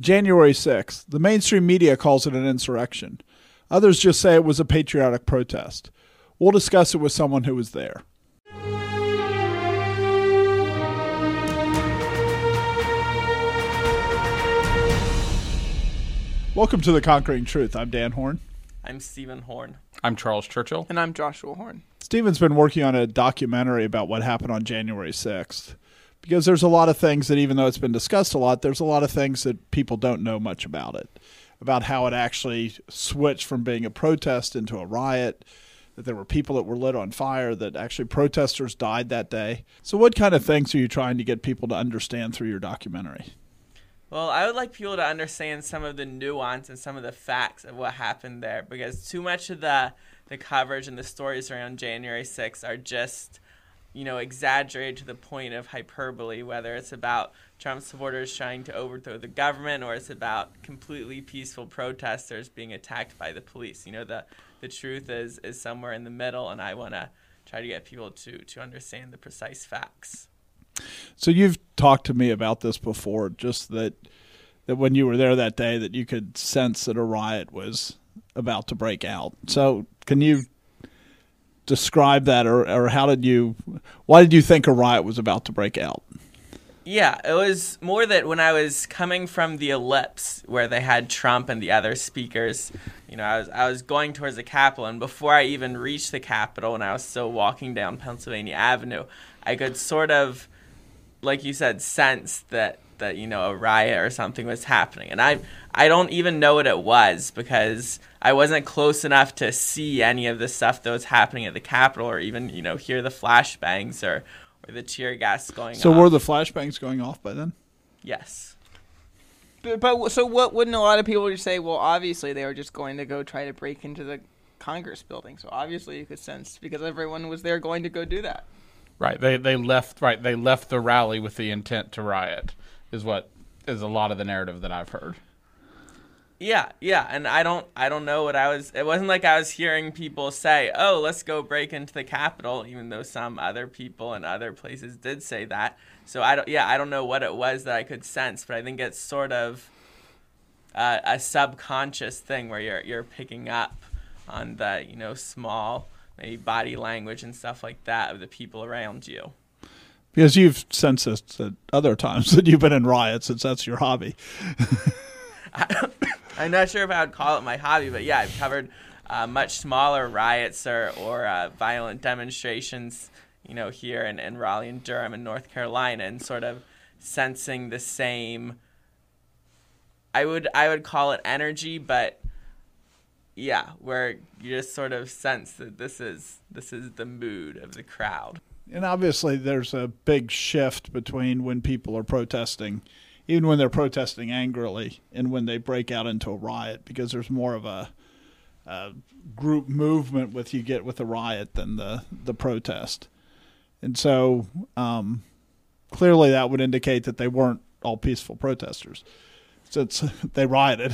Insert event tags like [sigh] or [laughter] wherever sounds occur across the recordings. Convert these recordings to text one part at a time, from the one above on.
January 6th. The mainstream media calls it an insurrection. Others just say it was a patriotic protest. We'll discuss it with someone who was there. Welcome to The Conquering Truth. I'm Dan Horn. I'm Stephen Horn. I'm Charles Churchill. And I'm Joshua Horn. Stephen's been working on a documentary about what happened on January 6th because there's a lot of things that, even though it's been discussed a lot, there's a lot of things that people don't know much about it, about how it actually switched from being a protest into a riot, that there were people that were lit on fire, that actually protesters died that day. So, what kind of things are you trying to get people to understand through your documentary? Well, I would like people to understand some of the nuance and some of the facts of what happened there because too much of the the coverage and the stories around January 6th are just you know, exaggerated to the point of hyperbole, whether it's about Trump supporters trying to overthrow the government or it's about completely peaceful protesters being attacked by the police. You know, the, the truth is, is somewhere in the middle, and I want to try to get people to, to understand the precise facts. So you've talked to me about this before, just that that when you were there that day that you could sense that a riot was about to break out. So can you describe that, or, or how did you, why did you think a riot was about to break out? Yeah, it was more that when I was coming from the ellipse where they had Trump and the other speakers, you know, I was I was going towards the Capitol, and before I even reached the Capitol, and I was still walking down Pennsylvania Avenue, I could sort of, like you said, sense that that you know a riot or something was happening, and I I don't even know what it was because I wasn't close enough to see any of the stuff that was happening at the Capitol or even you know hear the flashbangs or or the tear gas going. Off. So off. were the flashbangs going off by then? Yes. But, but so what? Wouldn't a lot of people just say? Well, obviously they were just going to go try to break into the Congress building. So obviously you could sense because everyone was there going to go do that. Right. They they left right. They left the rally with the intent to riot. Is what is a lot of the narrative that I've heard. Yeah, yeah, and I don't I don't know what I was it wasn't like I was hearing people say, "Oh, let's go break into the Capitol," even though some other people in other places did say that. So I don't yeah, I don't know what it was that I could sense, but I think it's sort of uh, a subconscious thing where you're you're picking up on the, you know, small maybe body language and stuff like that of the people around you. Because you've sensed this at other times [laughs] that you've been in riots, since that's your hobby. [laughs] [coughs] I'm not sure if I would call it my hobby, but yeah, I've covered uh, much smaller riots or, or uh, violent demonstrations, you know, here in, in Raleigh and Durham and North Carolina, and sort of sensing the same. I would I would call it energy, but yeah, where you just sort of sense that this is this is the mood of the crowd. And obviously, there's a big shift between when people are protesting even when they're protesting angrily and when they break out into a riot because there's more of a, a group movement with you get with the riot than the the protest. And so um, clearly that would indicate that they weren't all peaceful protesters. Since [laughs] they rioted.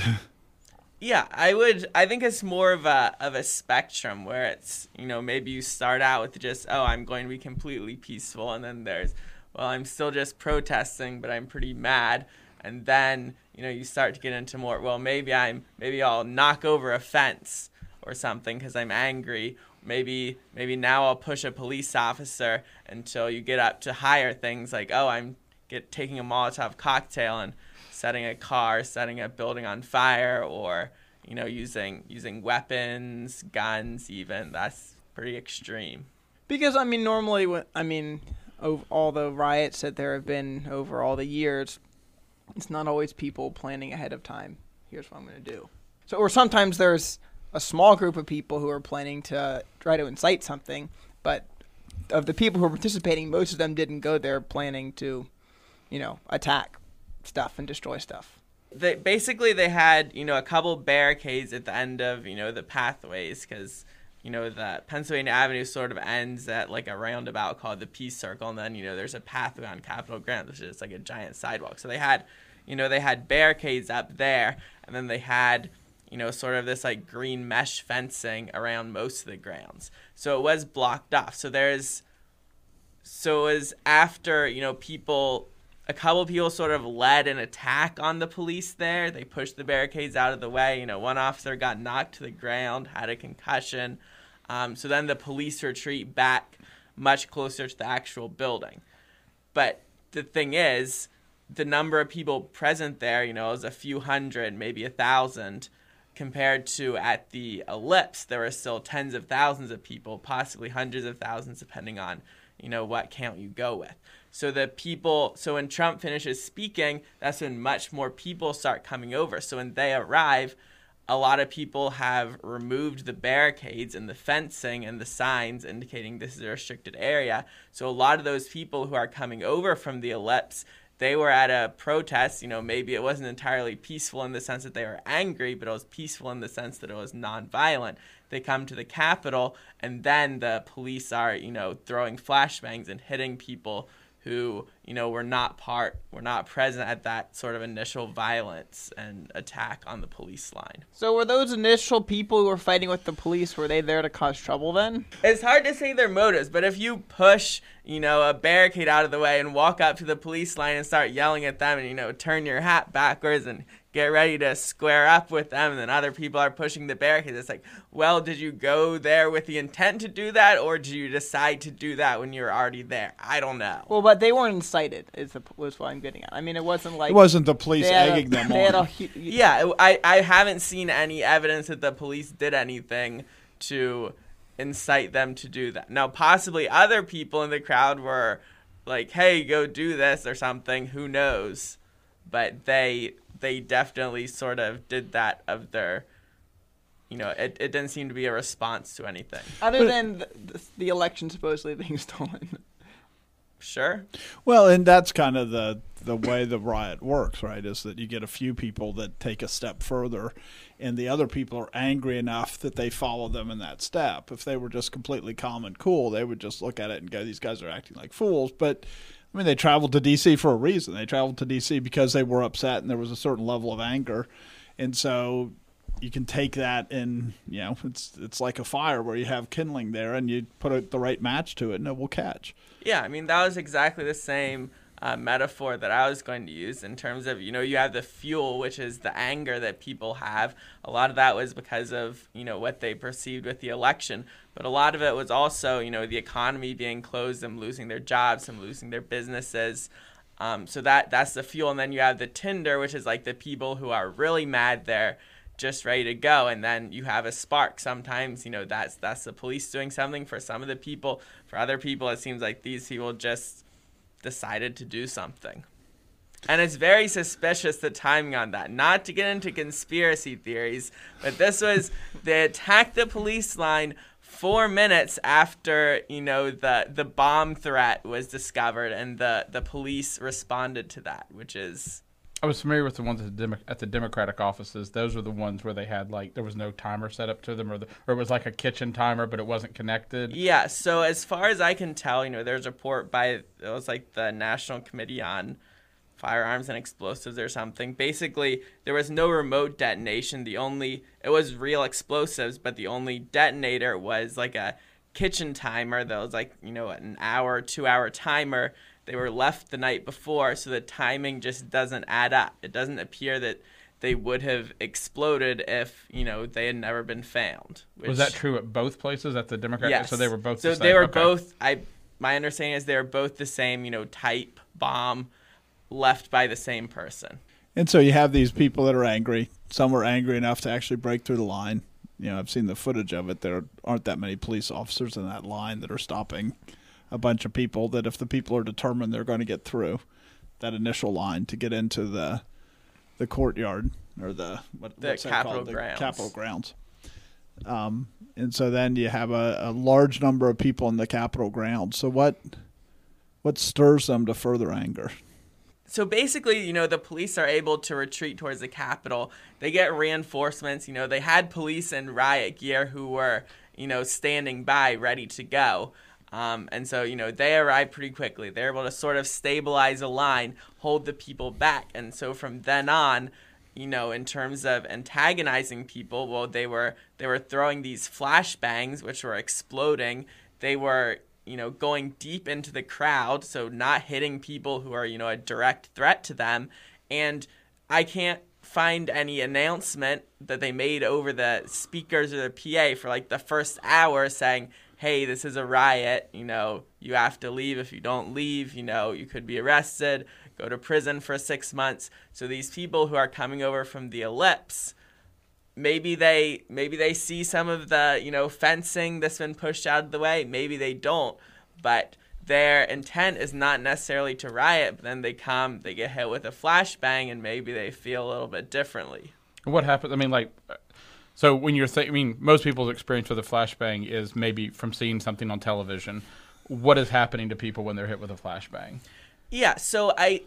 Yeah i would i think it's more of a of a spectrum where it's you know maybe you start out with just oh i'm going to be completely peaceful and then there's well, I'm still just protesting, but I'm pretty mad. And then, you know, you start to get into more, well, maybe I'm, maybe I'll knock over a fence or something because I'm angry. Maybe, maybe now I'll push a police officer until you get up to higher things like, oh, I'm get taking a Molotov cocktail and setting a car, setting a building on fire, or you know, using using weapons, guns, even. That's pretty extreme. Because I mean, normally, I mean, of all the riots that there have been over all the years, it's not always people planning ahead of time. Here's what I'm going to do. So, or sometimes there's a small group of people who are planning to try to incite something, but of the people who are participating, most of them didn't go there planning to, you know, attack stuff and destroy stuff. They basically they had you know a couple barricades at the end of you know the pathways because you know, the Pennsylvania Avenue sort of ends at like a roundabout called the Peace Circle, and then you know there's a pathway on Capitol Grounds, which is like a giant sidewalk. So they had, you know, they had barricades up there, and then they had, you know, sort of this like green mesh fencing around most of the grounds. So it was blocked off. So there's, so it was after you know people a couple people sort of led an attack on the police there. They pushed the barricades out of the way. You know, one officer got knocked to the ground, had a concussion. Um, so then the police retreat back much closer to the actual building. But the thing is, the number of people present there, you know, is a few hundred, maybe a thousand, compared to at the ellipse, there were still tens of thousands of people, possibly hundreds of thousands, depending on, you know, what count you go with. So the people, so when Trump finishes speaking, that's when much more people start coming over. So when they arrive, a lot of people have removed the barricades and the fencing and the signs indicating this is a restricted area. So a lot of those people who are coming over from the ellipse they were at a protest. You know, maybe it wasn't entirely peaceful in the sense that they were angry, but it was peaceful in the sense that it was nonviolent. They come to the Capitol, and then the police are, you know, throwing flashbangs and hitting people who you know were not part were not present at that sort of initial violence and attack on the police line. So were those initial people who were fighting with the police were they there to cause trouble then? It's hard to say their motives, but if you push, you know, a barricade out of the way and walk up to the police line and start yelling at them and you know, turn your hat backwards and get ready to square up with them and then other people are pushing the barricades it's like well did you go there with the intent to do that or did you decide to do that when you were already there i don't know Well, but they weren't incited. Is the, was what I'm getting at. I mean, it wasn't like It wasn't the police they had a- egging them they a on. hu- yeah I, I haven't seen any evidence that the police did anything to incite them to do that now possibly other people in the crowd were like hey go do this or something who knows but they they definitely sort of did that of their you know it, it didn't seem to be a response to anything Other But- than the, the, the election supposedly being [laughs] stolen. sure Well, and that's kind of the the way the riot works, right? Is that you get a few people that take a step further, and the other people are angry enough that they follow them in that step. If they were just completely calm and cool, they would just look at it and go, "These guys are acting like fools." But I mean, they traveled to D.C. for a reason. They traveled to D.C. because they were upset and there was a certain level of anger, and so you can take that and you know it's it's like a fire where you have kindling there and you put a, the right match to it and it will catch. Yeah, I mean that was exactly the same uh, metaphor that I was going to use in terms of you know you have the fuel, which is the anger that people have. A lot of that was because of you know what they perceived with the election, but a lot of it was also you know the economy being closed, them losing their jobs, them losing their businesses. Um, so that that's the fuel, and then you have the tinder, which is like the people who are really mad there just ready to go. And then you have a spark. Sometimes you know that's that's the police doing something for some of the people. For other people it seems like these people just decided to do something. And it's very suspicious the timing on that. Not to get into conspiracy theories but this was they attacked the police line four minutes after you know the the bomb threat was discovered and the the police responded to that which is I was familiar with the ones at the, Demo- at the Democratic offices. Those were the ones where they had like there was no timer set up to them, or the, or it was like a kitchen timer, but it wasn't connected. Yeah, so as far as I can tell, you know, there's a report by it was like the National Committee on Firearms and Explosives or something. Basically, there was no remote detonation. The only it was real explosives, but the only detonator was like a kitchen timer that was like, you know, an hour, 2-hour timer. They were left the night before, so the timing just doesn't add up. It doesn't appear that they would have exploded if, you know, they had never been found. Was that true at both places at the Democratic? Yes. So they were both. So the same. they were Okay. both. I my understanding is they were both the same. You know, type bomb left by the same person. And so you have these people that are angry. Some are angry enough to actually break through the line. You know, I've seen the footage of it. There aren't that many police officers in that line that are stopping a bunch of people. That if the people are determined they're going to get through that initial line to get into the the courtyard or the what, The what's that called? grounds. The Capitol grounds. Um, and so then you have a, a large number of people in the Capitol grounds. So what what stirs them to further anger? So basically, you know, the police are able to retreat towards the Capitol. They get reinforcements. You know, they had police in riot gear who were, you know, standing by, ready to go. Um, and so, you know, they arrive pretty quickly. They're able to sort of stabilize a line, hold the people back. And so from then on, you know, in terms of antagonizing people, well, they were they were throwing these flashbangs, which were exploding. They were you know, going deep into the crowd, so not hitting people who are, you know, a direct threat to them. And I can't find any announcement that they made over the speakers or the PA for like the first hour saying, hey, this is a riot. You know, you have to leave. If you don't leave, you know, you could be arrested, go to prison for six months. So these people who are coming over from the ellipse, maybe they maybe they see some of the you know fencing that's been pushed out of the way maybe they don't but their intent is not necessarily to riot but then they come they get hit with a flashbang and maybe they feel a little bit differently What happens? I mean, like, so when you're, th- I mean, most people's experience with a flashbang is maybe from seeing something on television. What is happening to people when they're hit with a flashbang? yeah so i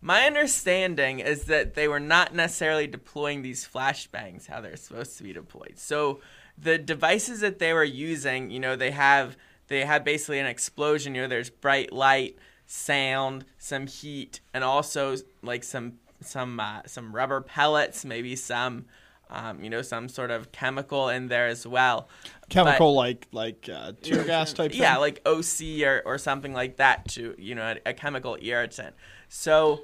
my understanding is that they were not necessarily deploying these flashbangs how they're supposed to be deployed so the devices that they were using you know they have they have basically an explosion you know there's bright light sound some heat and also like some some uh, some rubber pellets maybe some um, you know some sort of chemical in there as well Chemical like like uh, tear gas type. Thing. Yeah, thing? like OC or, or something like that to you know a, a chemical irritant. So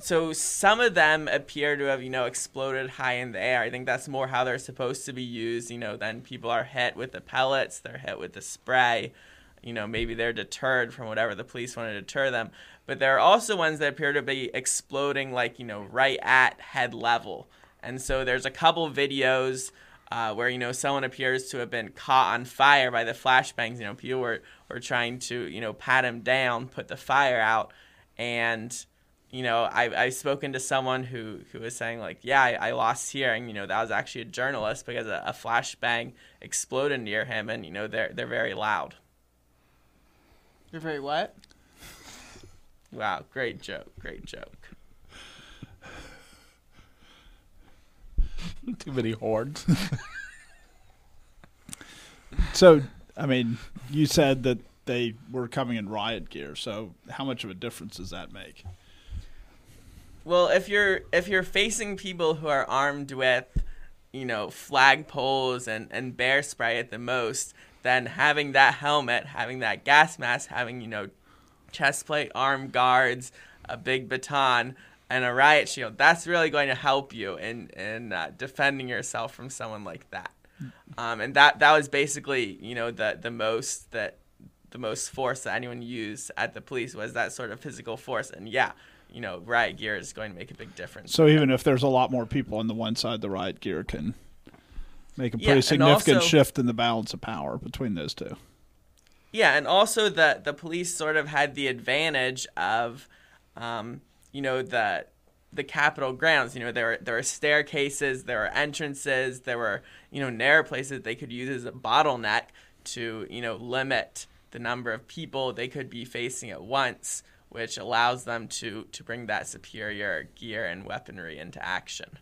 so some of them appear to have you know exploded high in the air. I think that's more how they're supposed to be used. You know, then people are hit with the pellets, they're hit with the spray. You know, maybe they're deterred from whatever the police want to deter them. But there are also ones that appear to be exploding like you know right at head level. And so there's a couple videos uh, where you know someone appears to have been caught on fire by the flashbangs. You know, people were, were trying to you know pat him down, put the fire out, and you know I I've spoken to someone who who was saying like, yeah, I, I lost hearing. You know, that was actually a journalist because a, a flashbang exploded near him, and you know they're they're very loud. You're very what? Wow, great joke, great joke. [laughs] Too many hordes. [laughs] So I mean, you said that they were coming in riot gear. So how much of a difference does that make? Well, if you're if you're facing people who are armed with, you know, flagpoles and and bear spray at the most, then having that helmet, having that gas mask, having you know, chest plate, arm guards, a big baton, and a riot shield, that's really going to help you in in uh, defending yourself from someone like that. Um, and that that was basically you know the the most that the most force that anyone used at the police was that sort of physical force. And yeah, you know, riot gear is going to make a big difference. So even if there's a lot more people on the one side, the riot gear can make a pretty and significant also- shift in the balance of power between those two. Yeah, and also the the police sort of had the advantage of, um, you know, the the Capitol grounds. You know, there there were staircases, there were entrances, there were you know narrow places they could use as a bottleneck to you know limit the number of people they could be facing at once, which allows them to to bring that superior gear and weaponry into action.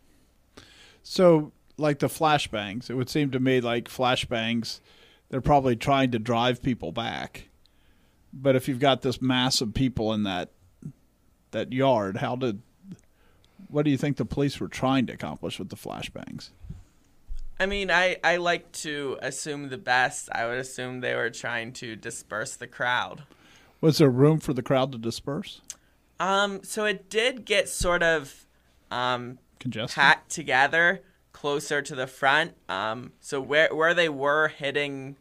So like the flashbangs, it would seem to me like flashbangs, they're probably trying to drive people back. But if you've got this mass of people in that that yard, how did what do you think the police were trying to accomplish with the flashbangs? I mean, I, I like to assume the best. I would assume they were trying to disperse the crowd. Was there room for the crowd to disperse? Um, so it did get sort of um, Congested. packed together closer to the front. Um, so where where they were hitting,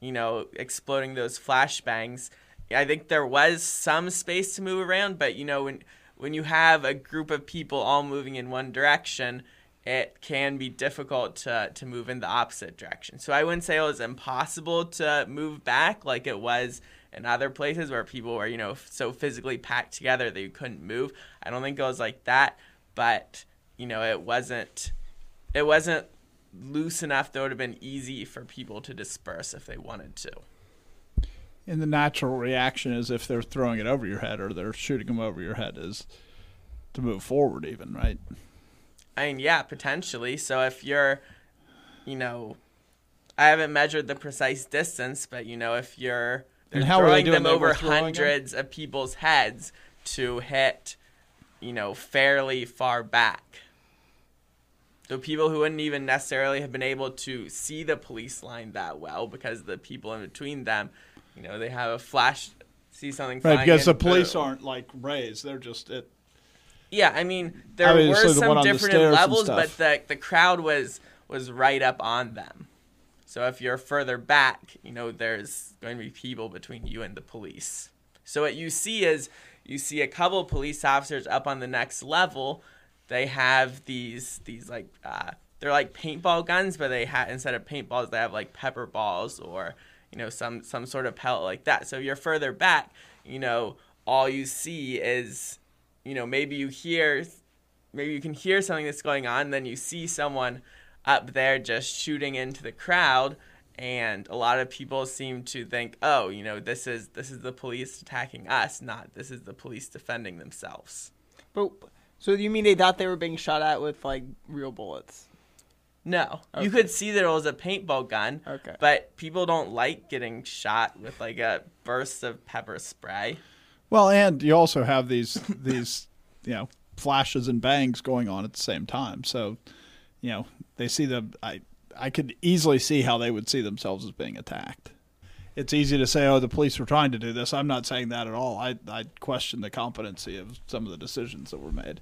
you know, exploding those flashbangs, I think there was some space to move around. But you know, when when you have a group of people all moving in one direction, it can be difficult to to move in the opposite direction. So I wouldn't say it was impossible to move back like it was in other places where people were, you know, so physically packed together that you couldn't move. I don't think it was like that, but you know, it wasn't it wasn't loose enough that it would have been easy for people to disperse if they wanted to. And the natural reaction is if they're throwing it over your head or they're shooting them over your head is to move forward even, right? I mean, yeah, potentially. So if you're, you know, I haven't measured the precise distance, but you know, if you're And they're they throwing them They over throwing them? hundreds of people's heads to hit, you know, fairly far back. So people who wouldn't even necessarily have been able to see the police line that well because the people in between them, you know, they have a flash, see something Right, because in, the police aren't like raised; they're just it. Yeah, I mean, there were the some the different and levels, but the the crowd was was right up on them. So if you're further back, you know, there's going to be people between you and the police. So what you see is you see a couple police officers up on the next level. They have these these like uh, they're like paintball guns, but they have instead of paintballs, they have like pepper balls or you know some some sort of pellet like that. So if you're further back, you know, all you see is you know maybe you hear maybe you can hear something that's going on then you see someone up there just shooting into the crowd and a lot of people seem to think oh you know this is this is the police attacking us not this is the police defending themselves But so you mean they thought they were being shot at with like real bullets? No you could see that it was a paintball gun Okay. but people don't like getting shot with like a burst of pepper spray Well, and you also have these [laughs] these you know flashes and bangs going on at the same time. So, you know, they see the I I could easily see how they would see themselves as being attacked. It's easy to say, "Oh, the police were trying to do this." I'm not saying that at all. I I question the competency of some of the decisions that were made.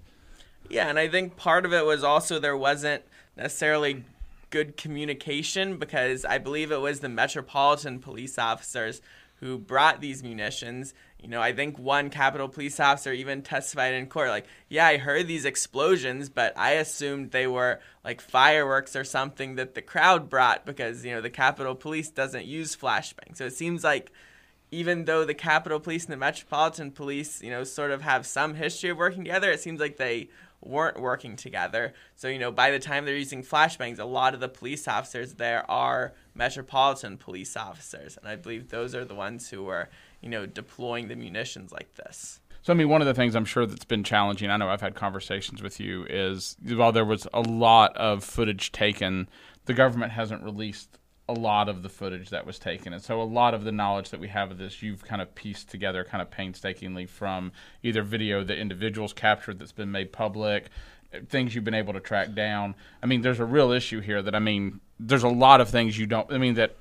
Yeah, and I think part of it was also there wasn't necessarily good communication because I believe it was the Metropolitan police officers who brought these munitions. You know, I think one Capitol police officer even testified in court, like, yeah, I heard these explosions, but I assumed they were like fireworks or something that the crowd brought because, you know, the Capitol police doesn't use flashbang. So it seems like even though the Capitol Police and the Metropolitan Police, you know, sort of have some history of working together, it seems like they weren't working together. So, you know, by the time they're using flashbangs, a lot of the police officers there are Metropolitan Police officers. And I believe those are the ones who were, you know, deploying the munitions like this. So I mean, one of the things I'm sure that's been challenging. I know I've had conversations with you is while there was a lot of footage taken, the government hasn't released a lot of the footage that was taken, and so a lot of the knowledge that we have of this, you've kind of pieced together, kind of painstakingly from either video that individuals captured that's been made public, things you've been able to track down. I mean, there's a real issue here that I mean, there's a lot of things you don't. I mean that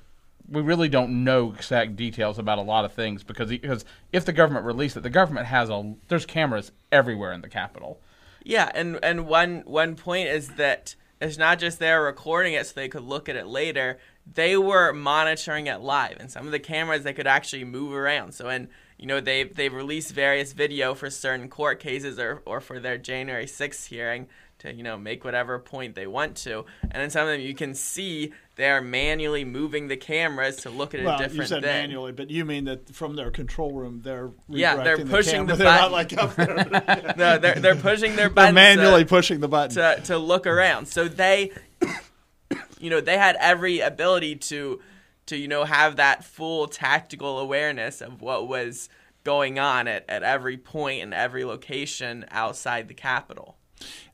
we really don't know exact details about a lot of things because because if the government released it, the government has a there's cameras everywhere in the Capitol. Yeah, and and one one point is that it's not just they're recording it so they could look at it later. They were monitoring it live, and some of the cameras they could actually move around. So, and you know they've they've released various video for certain court cases or or for their January 6th hearing to you know make whatever point they want to. And in some of them you can see they are manually moving the cameras to look at a Well, different you said thing. manually, but you mean that from their control room, they're Yeah, they're pushing the, the camera. [laughs] They're not button. like up there. [laughs] No, they're they're pushing their [laughs] they're uh, manually to- pushing the button. to to look around. So they, [coughs] you know, they had every ability to to you know have that full tactical awareness of what was going on at, at every point and every location outside the Capitol.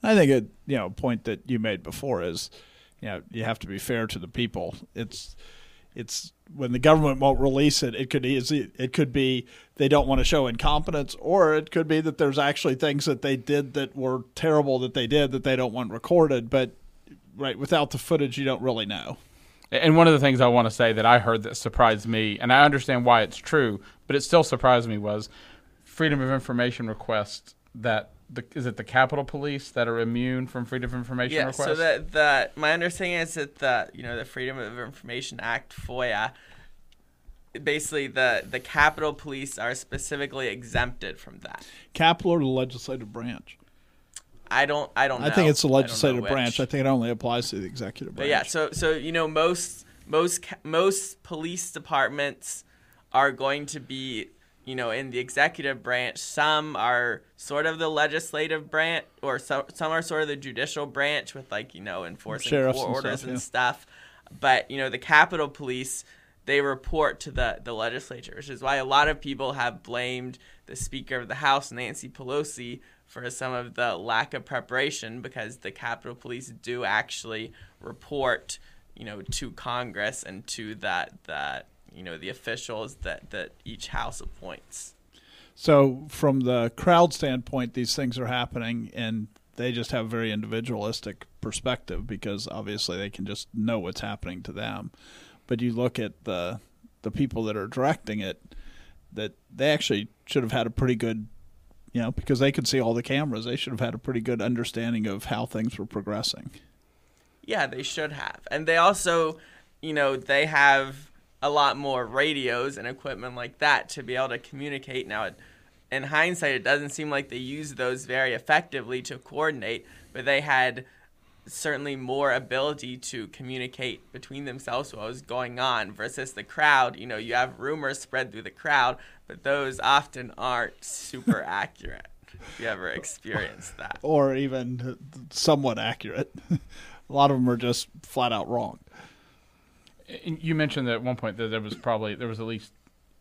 I think a you know point that you made before is, you know, you have to be fair to the people. It's it's when the government won't release it, it could easy it could be they don't want to show incompetence, or it could be that there's actually things that they did that were terrible that they did that they don't want recorded. But right, without the footage, you don't really know. And one of the things I want to say that I heard that surprised me, and I understand why it's true, but it still surprised me was freedom of information requests that the, is it the Capitol Police that are immune from freedom of information Yeah. requests? So that the my understanding is that the you know the Freedom of Information Act FOIA. Basically, the the Capitol Police are specifically exempted from that. Capitol or the legislative branch? I don't. I don't. I think it's the I don't know legislative which. branch. I think it only applies to the executive But branch. yeah, so so you know most most most police departments are going to be you know in the executive branch. Some are sort of the legislative branch, or so, some are sort of the judicial branch with like you know enforcing Sheriffs court and orders stuff, and yeah. stuff. But you know the Capitol Police they report to the the legislature, which is why a lot of people have blamed the Speaker of the House, Nancy Pelosi, for some of the lack of preparation because the Capitol Police do actually report, you know, to Congress and to that that you know the officials that that each house appoints. So, from the crowd standpoint, these things are happening, and they just have a very individualistic perspective because obviously they can just know what's happening to them. But you look at the the people that are directing it that they actually should have had a pretty good you know because they could see all the cameras they should have had a pretty good understanding of how things were progressing Yeah, they should have. And they also, you know, they have a lot more radios and equipment like that to be able to communicate. Now, in hindsight, it doesn't seem like they used those very effectively to coordinate, but they had certainly more ability to communicate between themselves what was going on versus the crowd. You know, you have rumors spread through the crowd, but those often aren't super [laughs] accurate. If you ever experienced that. or even somewhat accurate [laughs] a lot of them are just flat out wrong You mentioned that at one point that there was probably there was at least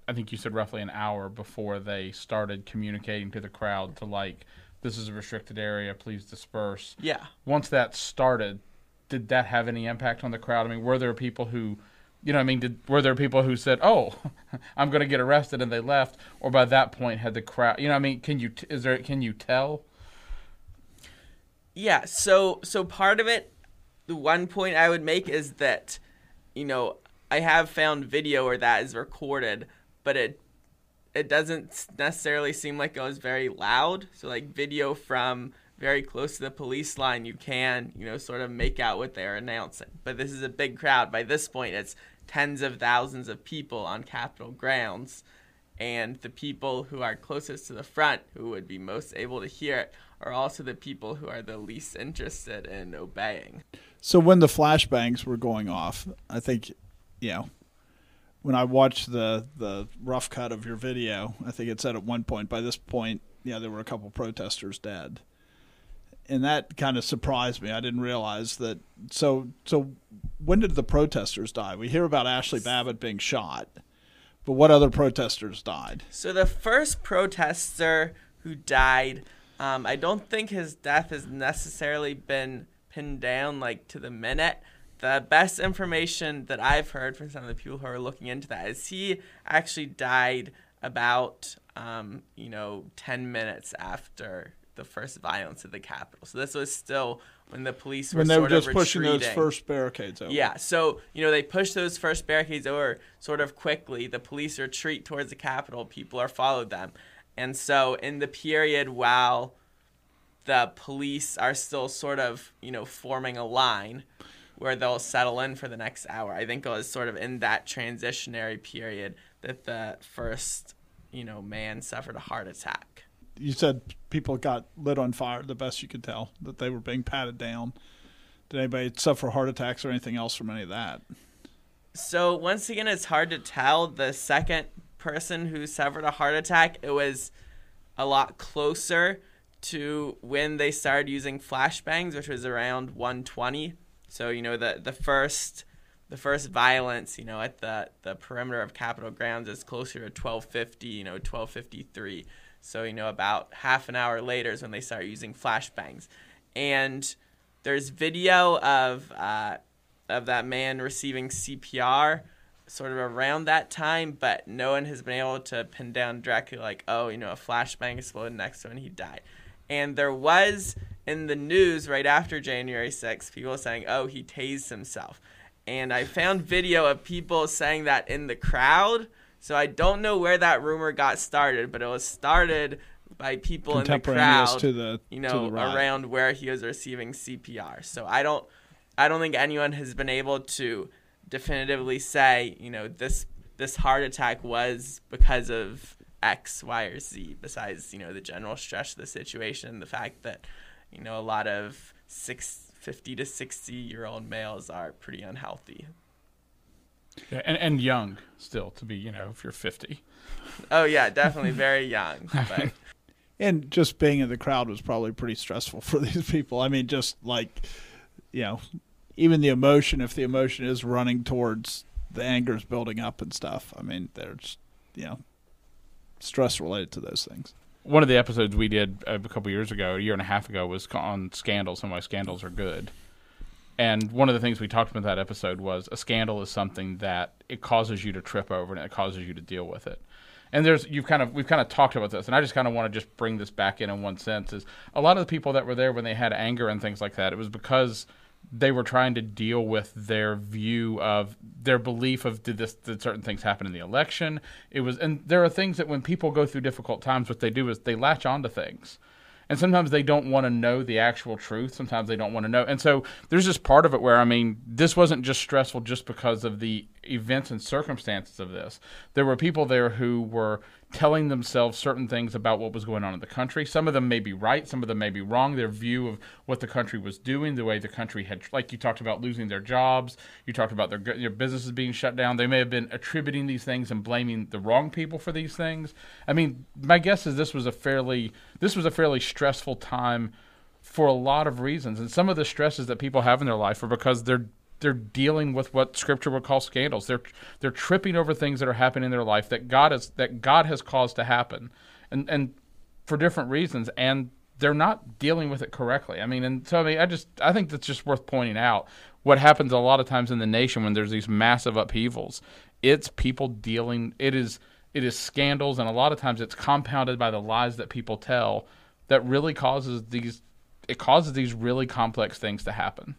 I think you said roughly an hour before they started communicating to the crowd to like this is a restricted area, please disperse. Yeah. Once that started, did that have any impact on the crowd? I mean, were there people who you know, what I mean, did were there people who said, "Oh, [laughs] I'm going to get arrested," and they left, or by that point had the crowd? You know, what I mean, can you t- is there can you tell? Yeah, so so part of it, the one point I would make is that, you know, I have found video where that is recorded, but it it doesn't necessarily seem like it was very loud. So like video from very close to the police line, you can you know sort of make out what they're announcing. But this is a big crowd. By this point, it's tens of thousands of people on Capitol grounds. And the people who are closest to the front, who would be most able to hear it, are also the people who are the least interested in obeying. So when the flashbangs were going off, I think, you know, when I watched the the rough cut of your video, I think it said at one point by this point, yeah, there were a couple protesters dead, and that kind of surprised me. I didn't realize that. So so when did the protesters die? We hear about Ashli Babbitt being shot, but what other protesters died? So the first protester who died, um, I don't think his death has necessarily been pinned down like to the minute. The best information that I've heard from some of the people who are looking into that is he actually died about um, you know 10 minutes after the first violence at the Capitol. So this was still when the police were When they were just pushing those first barricades over. Yeah, so you know they push those first barricades over sort of quickly. The police retreat towards the Capitol. People are followed them, and so in the period while the police are still sort of you know forming a line where they'll settle in for the next hour. I think it was sort of in that transitionary period that the first you know man suffered a heart attack. You said people got lit on fire. The best you could tell that they were being patted down. Did anybody suffer heart attacks or anything else from any of that? So once again, it's hard to tell. The second person who suffered a heart attack, it was a lot closer to when they started using flashbangs, which was around 120. So you know the the first the first violence, you know, at the the perimeter of Capitol grounds is closer to 1250, you know, 1253. So you know about half an hour later is when they start using flashbangs, and there's video of uh, of that man receiving CPR sort of around that time, but no one has been able to pin down directly like, oh, you know, a flashbang exploded next to him and he died. And there was in the news right after January 6th, people saying, oh, he tased himself. And I found video of people saying that in the crowd. So I don't know where that rumor got started, but it was started by people in the crowd to the you know the around where he was receiving CPR. So I don't I don't think anyone has been able to definitively say, you know, this this heart attack was because of X, Y, or Z, besides, you know, the general stress of the situation, the fact that, you know, a lot of six, 50 to 60 year old males are pretty unhealthy. Yeah, and and young still to be you know if you're 50. Oh, yeah, definitely very young. [laughs] But and just being in the crowd was probably pretty stressful for [laughs] these people. I mean, just like you know, even the emotion, if the emotion is running towards the anger's building up and stuff. I mean, there's you know, stress related to those things. One of the episodes we did uh, a couple years ago, a year and a half ago, was on scandals and why scandals are good. And one of the things we talked about that episode was a scandal is something that it causes you to trip over and it causes you to deal with it. And there's you've kind of we've kind of talked about this, and I just kind of want to just bring this back in in one sense is a lot of the people that were there when they had anger and things like that. It was because they were trying to deal with their view of their belief of did this did certain things happen in the election. It was and there are things that when people go through difficult times, what they do is they latch onto things. And sometimes they don't want to know the actual truth. Sometimes they don't want to know. And so there's just part of it where i mean this wasn't just stressful just because of the events and circumstances of this. There were people there who were telling themselves certain things about what was going on in the country. Some of them may be right some of them may be wrong. Their view of what the country was doing the way the country had like you talked about losing their jobs you talked about their, their businesses being shut down. They may have been attributing these things and blaming the wrong people for these things. I mean my guess is this was a fairly this was a fairly stressful time for a lot of reasons. And some of the stresses that people have in their life are because they're they're dealing with what scripture would call scandals. They're they're tripping over things that are happening in their life that God has that God has caused to happen. And and for different reasons and they're not dealing with it correctly. I mean, and so I mean, I just I think that's just worth pointing out. What happens a lot of times in the nation when there's these massive upheavals, it's people dealing. It is it is scandals, and a lot of times it's compounded by the lies that people tell that really causes these it causes these really complex things to happen.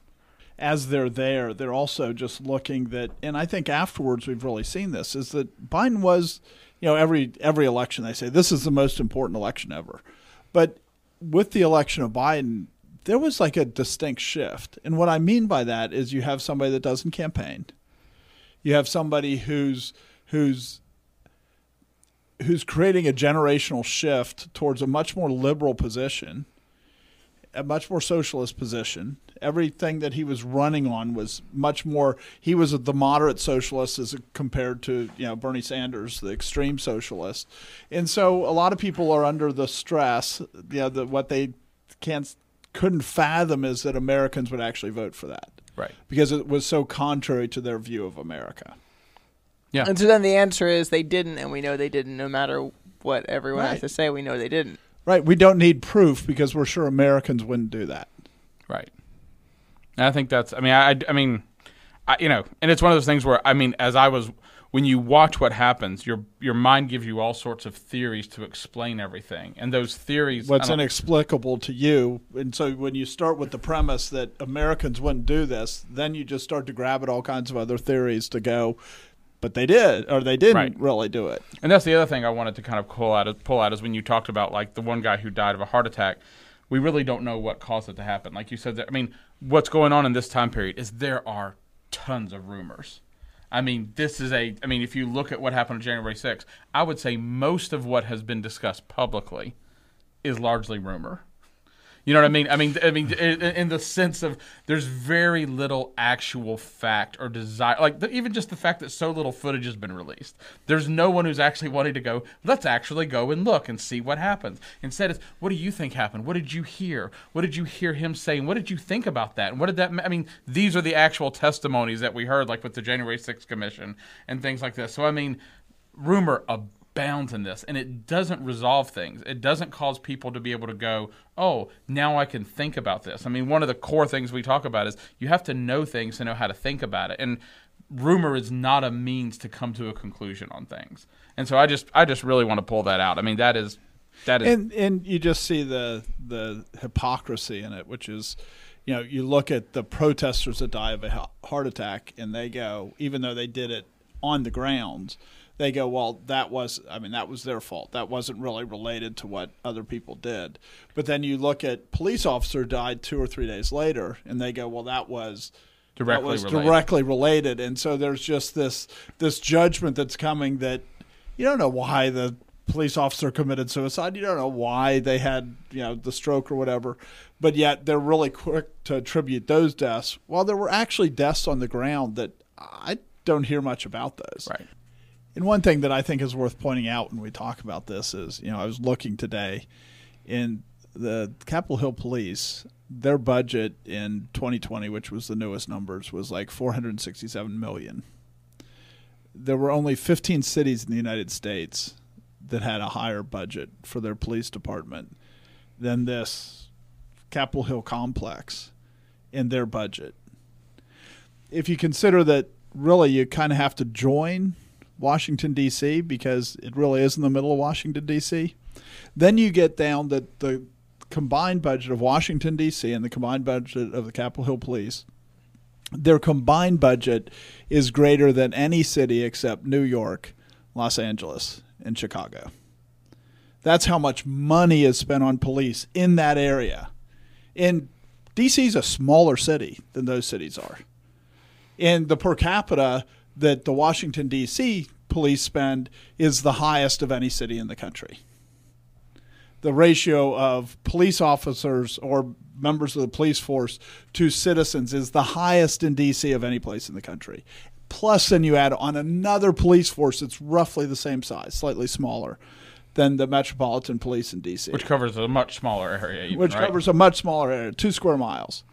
As they're there, they're also just looking that, and I think afterwards we've really seen this is that Biden was, you know, every every election they say this is the most important election ever, but with the election of Biden, there was like a distinct shift, and what I mean by that is you have somebody that doesn't campaign, you have somebody who's who's who's creating a generational shift towards a much more liberal position, a much more socialist position. Everything that he was running on was much more. He was the moderate socialist as compared to you know Bernie Sanders, the extreme socialist, and so a lot of people are under the stress. You know, that what they can't couldn't fathom is that Americans would actually vote for that, right? Because it was so contrary to their view of America. Yeah. And so then the answer is they didn't, and we know they didn't. No matter what everyone Right. has to say, we know they didn't. Right. We don't need proof because we're sure Americans wouldn't do that. Right. And I think that's. I mean, I. I mean, I, you know, and it's one of those things where I mean, as I was when you watch what happens, your your mind gives you all sorts of theories to explain everything, and those theories. What's inexplicable to you. And so when you start with the premise that Americans wouldn't do this, then you just start to grab at all kinds of other theories to go, but they did, or they didn't Right. really do it. And that's the other thing I wanted to kind of pull out, pull out is when you talked about like the one guy who died of a heart attack. We really don't know what caused it to happen. Like you said, that, I mean, what's going on in this time period is there are tons of rumors. I mean, this is a. I mean, if you look at what happened on January 6th, I would say most of what has been discussed publicly is largely rumor. You know what I mean? I mean, I mean, in, the sense of there's very little actual fact or desire, like the, even just the fact that so little footage has been released. There's no one who's actually wanting to go. Let's actually go and look and see what happens. Instead, it's what do you think happened? What did you hear? What did you hear him saying? What did you think about that? And what did that? I mean, these are the actual testimonies that we heard, like with the January 6th commission and things like this. So I mean, rumor abounds in this and it doesn't resolve things. It doesn't cause people to be able to go oh now i can think about this. I mean one of the core things we talk about is you have to know things to know how to think about it and rumor is not a means to come to a conclusion on things. And so i just i just really want to pull that out. I mean that is that is And and you just see the the hypocrisy in it, which is, you know, you look at the protesters that die of a heart attack, and they go, even though they did it on the grounds, they go, well, that was, I mean, that was their fault. That wasn't really related to what other people did. But then you look at police officer died two or three days later, and they go, well, that was Directly that was related. directly related, and so there's just this this judgment that's coming that you don't know why the police officer committed suicide. You don't know why they had you know the stroke or whatever, but yet they're really quick to attribute those deaths. While there were actually deaths on the ground that I don't hear much about those. right And one thing that I think is worth pointing out when we talk about this is, you know, I was looking today in the Capitol Hill Police, their budget in 2020, which was the newest numbers, was like 467 million. There were only 15 cities in the United States that had a higher budget for their police department than this Capitol Hill complex in their budget. If you consider that really you kind of have to join Washington D.C. because it really is in the middle of Washington D.C. Then you get down that the combined budget of Washington D.C. and the combined budget of the Capitol Hill Police their combined budget is greater than any city except New York, Los Angeles, and Chicago. That's how much money is spent on police in that area. And DC is a smaller city than those cities are. And the per capita that the Washington, D.C. police spend is the highest of any city in the country. The ratio of police officers or members of the police force to citizens is the highest in D.C. of any place in the country. Plus, then you add on another police force that's roughly the same size, slightly smaller than the Metropolitan Police in D.C., which covers a much smaller area, even, which right? covers a much smaller area, two square miles.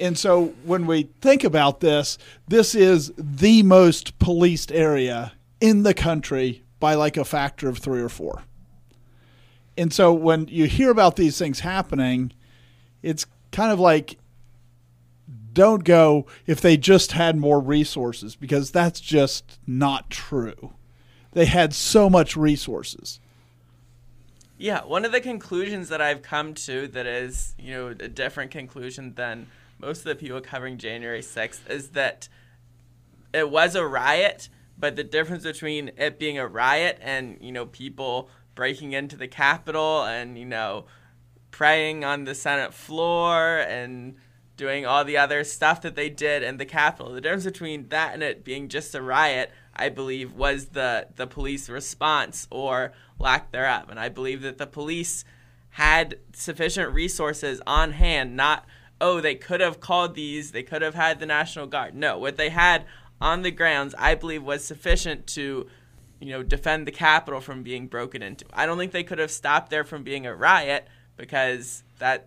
And so when we think about this, this is the most policed area in the country by like a factor of three or four. And so when you hear about these things happening, it's kind of like don't go if they just had more resources because that's just not true. They had so much resources. Yeah, one of the conclusions that I've come to that is, you know, a different conclusion than most of the people covering January 6th is that it was a riot, but the difference between it being a riot and, you know, people breaking into the Capitol and, you know, praying on the Senate floor and doing all the other stuff that they did in the Capitol. The difference between that and it being just a riot, I believe, was the, the police response or lack thereof. And I believe that the police had sufficient resources on hand, not, oh, they could have called these, they could have had the National Guard. No, what they had on the grounds, I believe, was sufficient to, you know, defend the Capitol from being broken into. I don't think they could have stopped there from being a riot because that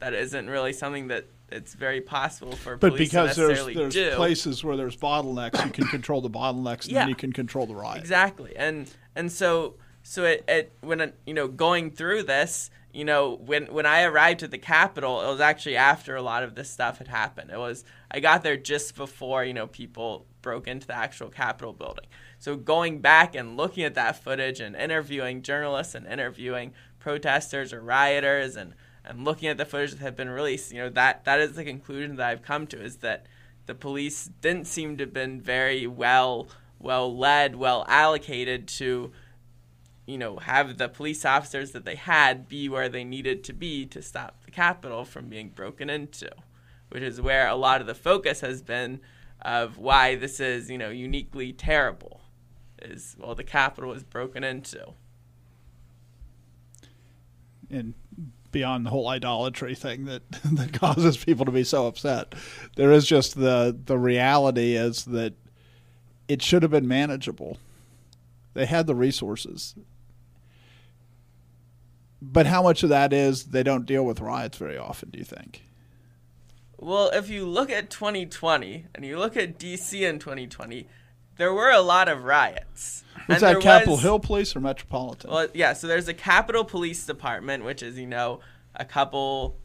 that isn't really something that it's very possible for but police because to there's there's do. places where there's bottlenecks, you can control the bottlenecks, and Yeah. then you can control the riot. Exactly, and and so so it, it when it, you know going through this, you know when when I arrived at the Capitol, it was actually after a lot of this stuff had happened. It was I got there just before you know people broke into the actual Capitol building. So going back and looking at that footage and interviewing journalists and interviewing protesters or rioters and and looking at the footage that had been released, you know that that is the conclusion that I've come to is that the police didn't seem to have been very well well led, well allocated to you know have the police officers that they had be where they needed to be to stop the Capitol from being broken into, which is where a lot of the focus has been of why this is you know uniquely terrible. Is well the Capitol was broken into. and beyond the whole idolatry thing that [laughs] that causes people to be so upset. There is just the the reality is that it should have been manageable. They had the resources. But how much of that is they don't deal with riots very often, do you think? Well, if you look at 2020 and you look at DC in 2020, there were a lot of riots. Was And that Capitol was- Hill Police or Metropolitan? Well, yeah. So there's a Capitol Police Department, which is you know a couple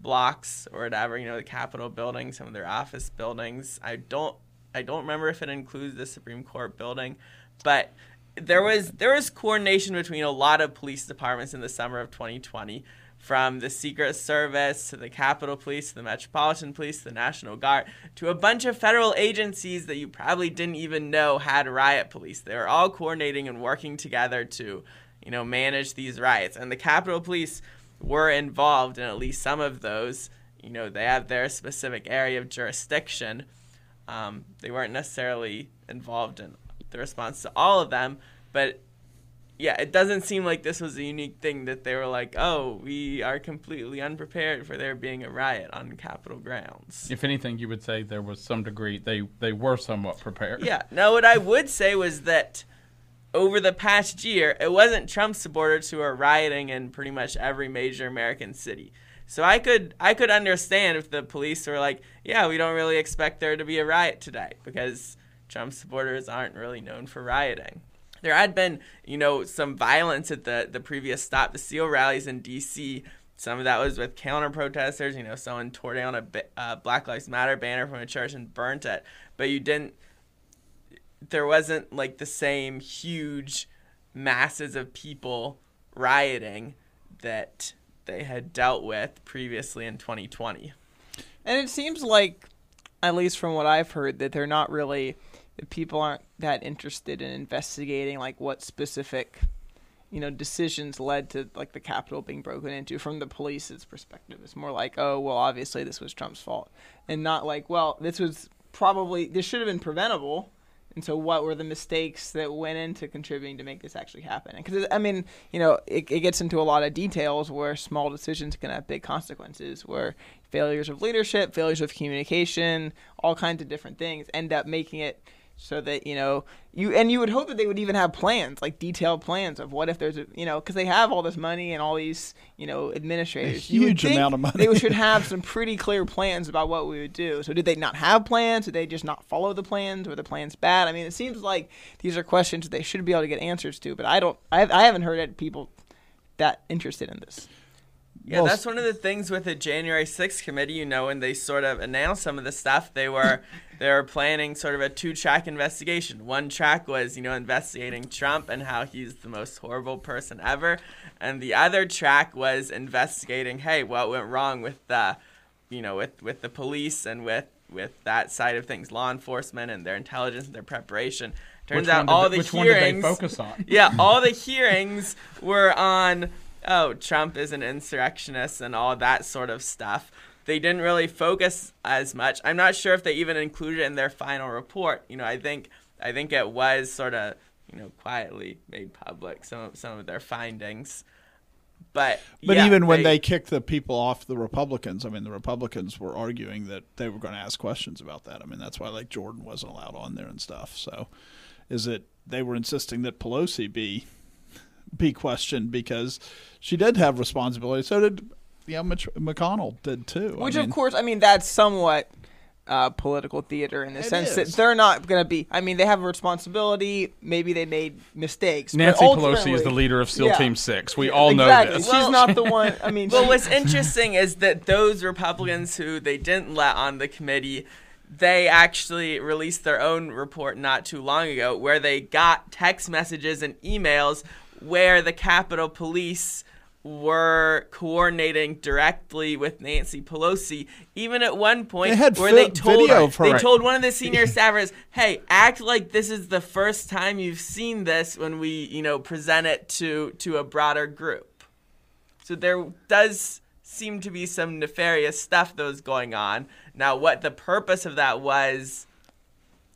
blocks or whatever. You know the Capitol building, some of their office buildings. I don't I don't remember if it includes the Supreme Court building, but there was there was coordination between a lot of police departments in the summer of 2020 from the Secret Service to the Capitol Police to the Metropolitan Police to the National Guard to a bunch of federal agencies that you probably didn't even know had riot police. They were all coordinating and working together to, you know, manage these riots. And the Capitol Police were involved in at least some of those. You know, they have their specific area of jurisdiction. Um, they weren't necessarily involved in the response to all of them, but yeah, it doesn't seem like this was a unique thing that they were like, oh, we are completely unprepared for there being a riot on Capitol grounds. If anything, you would say there was some degree they they were somewhat prepared. Yeah. Now, what I would say was that over the past year, it wasn't Trump supporters who were rioting in pretty much every major American city. So I could I could understand if the police were like, yeah, we don't really expect there to be a riot today because Trump supporters aren't really known for rioting. There had been, you know, some violence at the the previous Stop the Steal rallies in D.C. Some of that was with counter protesters. You know, someone tore down a uh, Black Lives Matter banner from a church and burnt it. But you didn't there wasn't like the same huge masses of people rioting that they had dealt with previously in 2020. And it seems like at least from what I've heard, that they're not really, people aren't that interested in investigating like what specific, you know, decisions led to like the Capitol being broken into from the police's perspective. It's more like, oh, well, obviously this was Trump's fault, and not like, well, this was probably this should have been preventable. And so, what were the mistakes that went into contributing to make this actually happen? Because I mean, you know, it, it gets into a lot of details where small decisions can have big consequences. Where failures of leadership, failures of communication, all kinds of different things end up making it so that you know you and you would hope that they would even have plans like detailed plans of what if there's a you know because they have all this money and all these you know administrators. A huge amount of money. they should have [laughs] some pretty clear plans about what we would do. So did they not have plans? Did they just not follow the plans? Were the plans bad? I mean it seems like these are questions they should be able to get answers to but i don't i, I haven't heard it people that interested in this. Yeah, Well, that's one of the things with the January 6th committee. You know, when they sort of announced some of the stuff, they were [laughs] they were planning sort of a two-track investigation. One track was you know investigating Trump and how he's the most horrible person ever, and the other track was investigating hey what went wrong with the you know with with the police and with with that side of things, law enforcement and their intelligence and their preparation. Turns Which out all they- the which one did they hearings focus on? [laughs] yeah, all the hearings were on oh, Trump is an insurrectionist and all that sort of stuff. They didn't really focus as much. I'm not sure if they even included it in their final report. You know, I think I think it was sort of you know quietly made public some of, some of their findings. But But yeah, even when they, kicked the people off the Republicans, I mean, the Republicans were arguing that they were going to ask questions about that. I mean, that's why like Jordan wasn't allowed on there and stuff. So, is it they were insisting that Pelosi be be questioned because she did have responsibility. So did yeah, Mitch McConnell did too. I Which, mean, of course, I mean that's somewhat uh, political theater in the It sense that they're not going to be. I mean, they have a responsibility. Maybe they made mistakes. Nancy Pelosi is the leader of SEAL Yeah. Team Six. We all know exactly. this. She's not the one. I mean, [laughs] Well, what's interesting is that those Republicans who they didn't let on the committee, they actually released their own report not too long ago where they got text messages and emails where the Capitol Police were coordinating directly with Nancy Pelosi, even at one point They had where they told video of her. they Right. told one of the senior [laughs] staffers, "Hey, act like this is the first time you've seen this when we, you know, present it to to a broader group." So there does seem to be some nefarious stuff that was going on. Now, what the purpose of that was,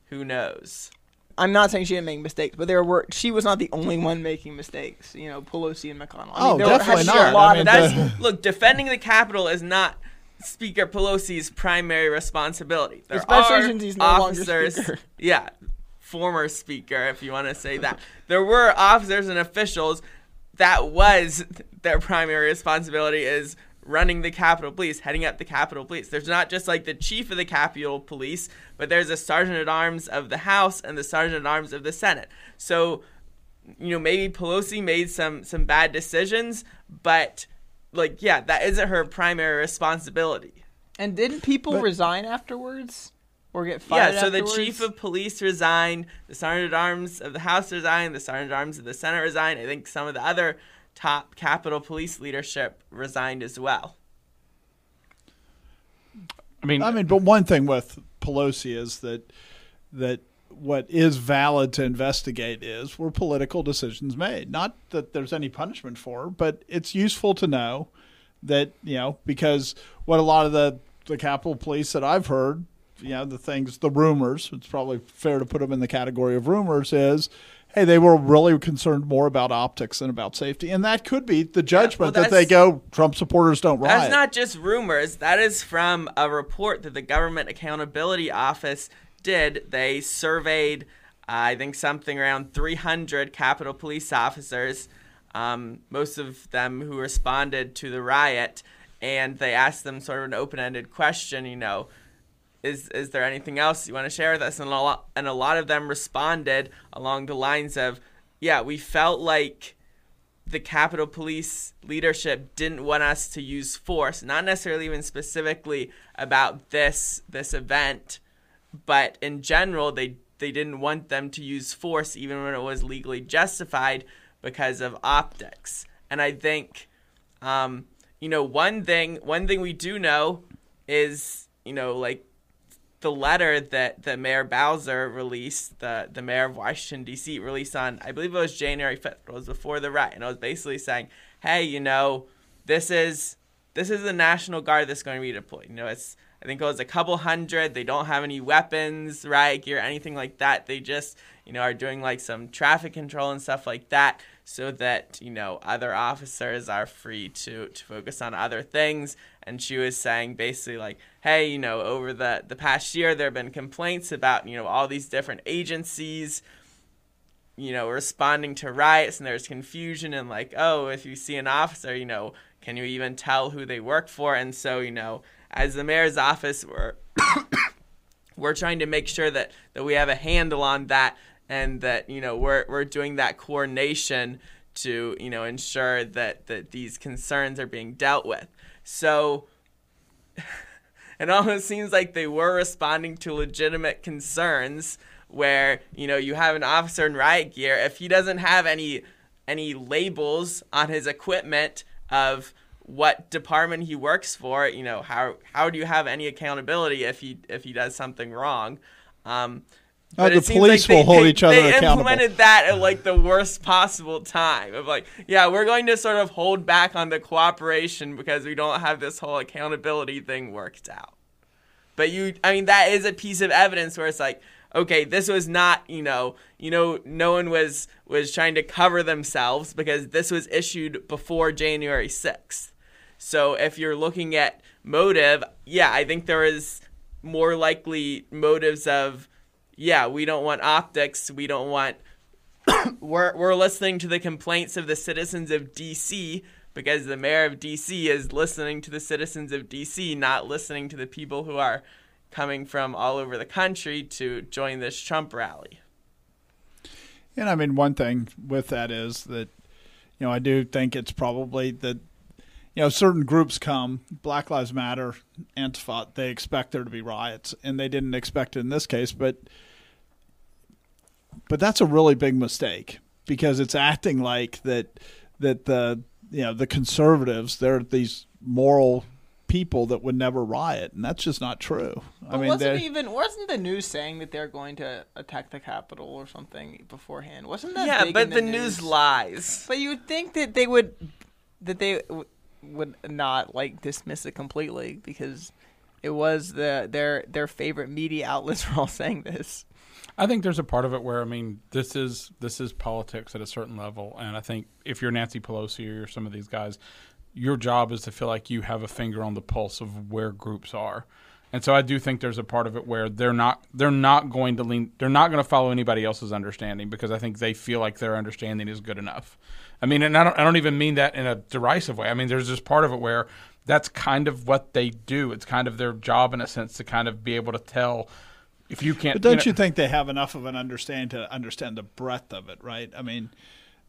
who knows? I'm not saying she didn't make mistakes, but there were. She was not the only one making mistakes. You know, Pelosi and McConnell. I Oh, there definitely had to be a not. lot I mean, of That's look, defending the Capitol is not Speaker Pelosi's primary responsibility. There Especially are since he's no longer officers, Speaker. [laughs] yeah, former Speaker, if you want to say that. There were officers and officials that was their primary responsibility is running the Capitol Police, heading up the Capitol Police. There's not just like the chief of the Capitol Police, but there's a sergeant at arms of the House and the sergeant at arms of the Senate. So, you know, maybe Pelosi made some some bad decisions, but like yeah, that isn't her primary responsibility. And didn't people But- resign afterwards or get fired? Yeah, so the chief of police resigned, the sergeant at arms of the House resigned, the sergeant at arms of the Senate resigned. I think some of the other top Capitol Police leadership resigned as well. I mean, I mean, but one thing with Pelosi is that that what is valid to investigate is were political decisions made. Not that there's any punishment for, her, but it's useful to know that you know because what a lot of the the Capitol Police that I've heard, you know, the things, the rumors. It's probably fair to put them in the category of rumors. Is hey, they were really concerned more about optics than about safety, and that could be the judgment that they go Trump supporters don't riot. That's not just rumors. That is from a report that the Government Accountability Office did. They surveyed, uh, I think, something around 300 Capitol Police officers, um, most of them who responded to the riot, and they asked them sort of an open-ended question. You know, is is there anything else you want to share with us? And a lot, and a lot of them responded along the lines of, "Yeah, we felt like." the Capitol Police leadership didn't want us to use force, not necessarily even specifically about this this event, but in general they they didn't want them to use force even when it was legally justified because of optics. And I think um, you know one thing one thing we do know is you know like the letter that the Mayor Bowser released, the the mayor of Washington D.C. released on, I believe it was January fifth. It was before the riot, and it was basically saying, "Hey, you know, this is this is the National Guard that's going to be deployed. You know, it's I think it was a couple hundred. They don't have any weapons, riot gear, anything like that. They just, you know, are doing like some traffic control and stuff like that so that, you know, other officers are free to, to focus on other things. And she was saying basically like, hey, you know, over the, the past year, there have been complaints about, you know, all these different agencies, you know, responding to riots and there's confusion and like, oh, if you see an officer, you know, can you even tell who they work for? And so, you know, as the mayor's office, we're [coughs] we're trying to make sure that that we have a handle on that and that you know we're we're doing that coordination to you know ensure that that these concerns are being dealt with. So [laughs] it almost seems like they were responding to legitimate concerns where you know you have an officer in riot gear if he doesn't have any any labels on his equipment of what department he works for. You know, how how do you have any accountability if he if he does something wrong? Um, uh, the police like will hold they, each other they accountable. They implemented that at like the worst possible time of like, yeah, we're going to sort of hold back on the cooperation because we don't have this whole accountability thing worked out. But you, I mean, that is a piece of evidence where it's like, okay, this was not, you know, you know, no one was was trying to cover themselves because this was issued before January sixth. So if you're looking at motive, yeah, I think there is more likely motives of, yeah, we don't want optics, we don't want. [coughs] we're we're listening to the complaints of the citizens of D.C. because the mayor of D.C. is listening to the citizens of D.C., not listening to the people who are coming from all over the country to join this Trump rally. And I mean, one thing with that is that, you know, I do think it's probably that you know, certain groups come, Black Lives Matter, Antifa, they expect there to be riots, and they didn't expect it in this case, but but that's a really big mistake because it's acting like that that the you know the conservatives they're these moral people that would never riot, and that's just not true. I mean, wasn't even wasn't the news saying that they're going to attack the Capitol or something beforehand? Wasn't that? Yeah, but the, the news? news lies. But you would think that they would that they would not like dismiss it completely because it was the their their favorite media outlets [laughs] were all saying this. I think there's a part of it where I mean this is this is politics at a certain level, and I think if you're Nancy Pelosi or some of these guys, your job is to feel like you have a finger on the pulse of where groups are. And so I do think there's a part of it where they're not they're not going to lean they're not going to follow anybody else's understanding because I think they feel like their understanding is good enough. I mean, and I don't I don't even mean that in a derisive way. I mean, there's this part of it where that's kind of what they do. It's kind of their job in a sense to kind of be able to tell if you can't. But don't you, know, you think they have enough of an understanding to understand the breadth of it, right? I mean,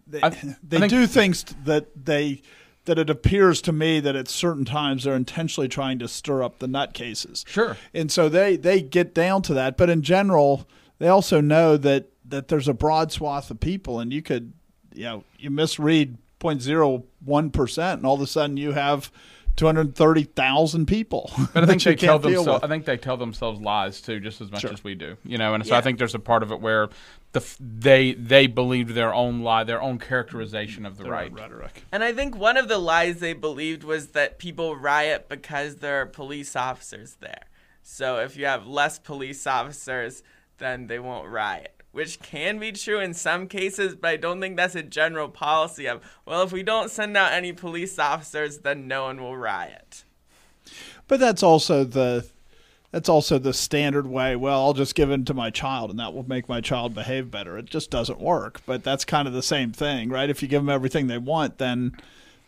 they I, they I think, do things that they that it appears to me that at certain times they're intentionally trying to stir up the nutcases. Sure. And so they they get down to that, but in general, they also know that that there's a broad swath of people, and you could, you know, you misread 0.01 percent, and all of a sudden you have 230,000 people. [laughs] But I think they tell themselves I think they tell themselves lies too just as much sure. as we do. You know, and so yeah. I think there's a part of it where the they they believed their own lie, their own characterization of the their right rhetoric. And I think one of the lies they believed was that people riot because there are police officers there. So if you have less police officers, then they won't riot which can be true in some cases, but I don't think that's a general policy of, well, if we don't send out any police officers, then no one will riot. But that's also the that's also the standard way. Well, I'll just give in to my child, and that will make my child behave better. It just doesn't work. But that's kind of the same thing, right? If you give them everything they want, then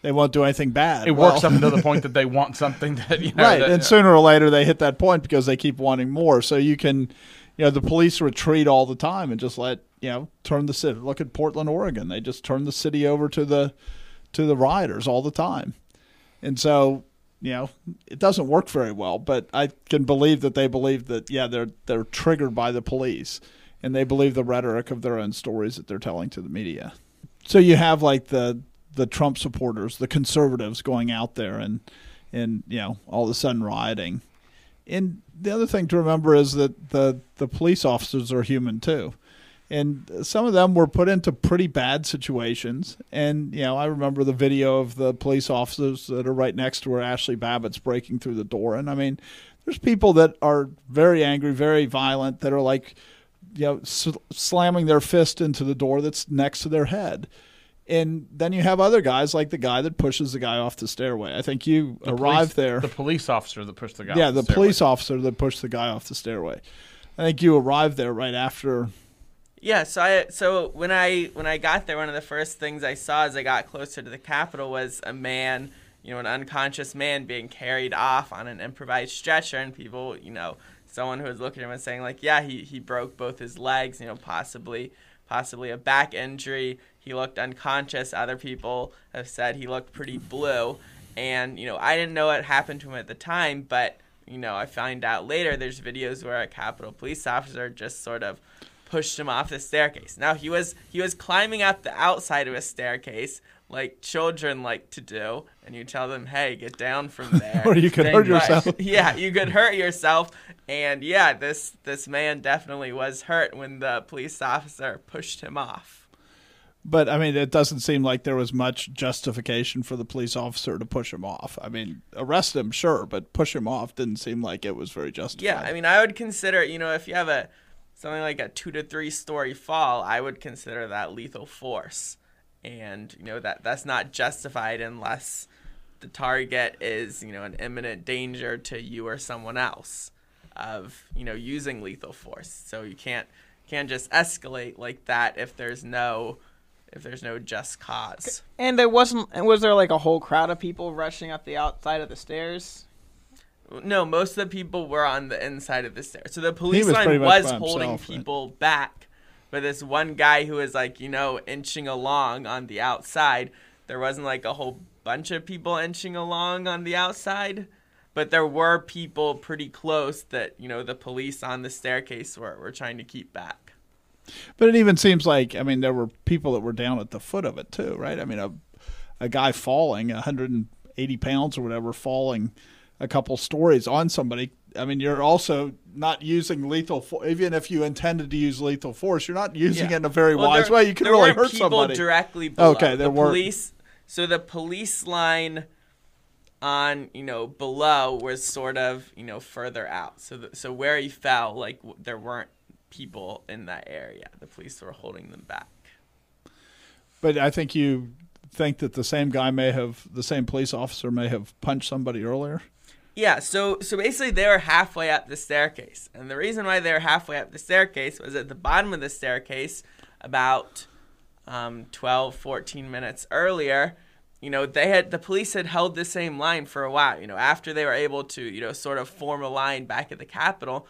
they won't do anything bad. It well, works up until the [laughs] point that they want something that you know, right, that, and sooner or later they hit that point because they keep wanting more. So you can you know, the police retreat all the time and just let you know turn the city. Look at Portland, Oregon. They just turn the city over to the to the rioters all the time, and so you know it doesn't work very well. But I can believe that they believe that yeah they're they're triggered by the police, and they believe the rhetoric of their own stories that they're telling to the media. So you have like the the Trump supporters, the conservatives going out there and and you know all of a sudden rioting And the other thing to remember is that the the police officers are human too. And some of them were put into pretty bad situations. And, you know, I remember the video of the police officers that are right next to where Ashli Babbitt's breaking through the door. And I mean, there's people that are very angry, very violent, that are like, you know, sl- slamming their fist into the door that's next to their head. And then you have other guys like the guy that pushes the guy off the stairway. I think you The arrived police- there. The police officer that pushed the guy. yeah, off the stairway. police officer that pushed the guy off the stairway. I think you arrived there right after. Yeah, so I so when I when I got there, one of the first things I saw as I got closer to the Capitol was a man, you know, an unconscious man being carried off on an improvised stretcher, and people, you know, someone who was looking at him and saying like, yeah, he he broke both his legs, you know, possibly possibly a back injury. He looked unconscious. Other people have said he looked pretty blue, and you know, I didn't know what happened to him at the time, but you know, I find out later there's videos where a Capitol police officer just sort of pushed him off the staircase. Now he was he was climbing up the outside of a staircase like children like to do, and you tell them, "Hey, get down from [laughs] there." Or you could hurt yourself. [laughs] yeah, you could hurt yourself. And yeah, this this man definitely was hurt when the police officer pushed him off. But I mean, it doesn't seem like there was much justification for the police officer to push him off. I mean, arrest him, sure, but push him off didn't seem like it was very justified. Yeah, I mean, I would consider, you know, if you have a something like a two to three story fall, I would consider that lethal force, and you know that that's not justified unless the target is, you know, an imminent danger to you or someone else of, you know, using lethal force. So you can't can't just escalate like that if there's no if there's no just cause. And there wasn't. Was there like a whole crowd of people rushing up the outside of the stairs? No, most of the people were on the inside of the stairs. So the police was line was holding himself, right? people back. But this one guy who was like, you know, inching along on the outside, there wasn't like a whole bunch of people inching along on the outside. But there were people pretty close that, you know, the police on the staircase were, were trying to keep back. But it even seems like I mean there were people that were down at the foot of it too, right? I mean a a guy falling, 180 pounds or whatever, falling a couple stories on somebody. I mean you're also not using lethal force. Even if you intended to use lethal force, you're not using Yeah. it in a very Well, wise there- way. You could really hurt people somebody. directly below. Okay, there the weren't. police. So the police line on you know below was sort of you know further out. So the, so where he fell, like w- there weren't people in that area. The police were holding them back. But I think you think that the same guy may have, the same police officer may have punched somebody earlier. Yeah, so so basically they were halfway up the staircase. And the reason why they were halfway up the staircase was at the bottom of the staircase about um, 12, 14 minutes earlier, you know, they had the police had held the same line for a while. You know, after they were able to, you know, sort of form a line back at the Capitol,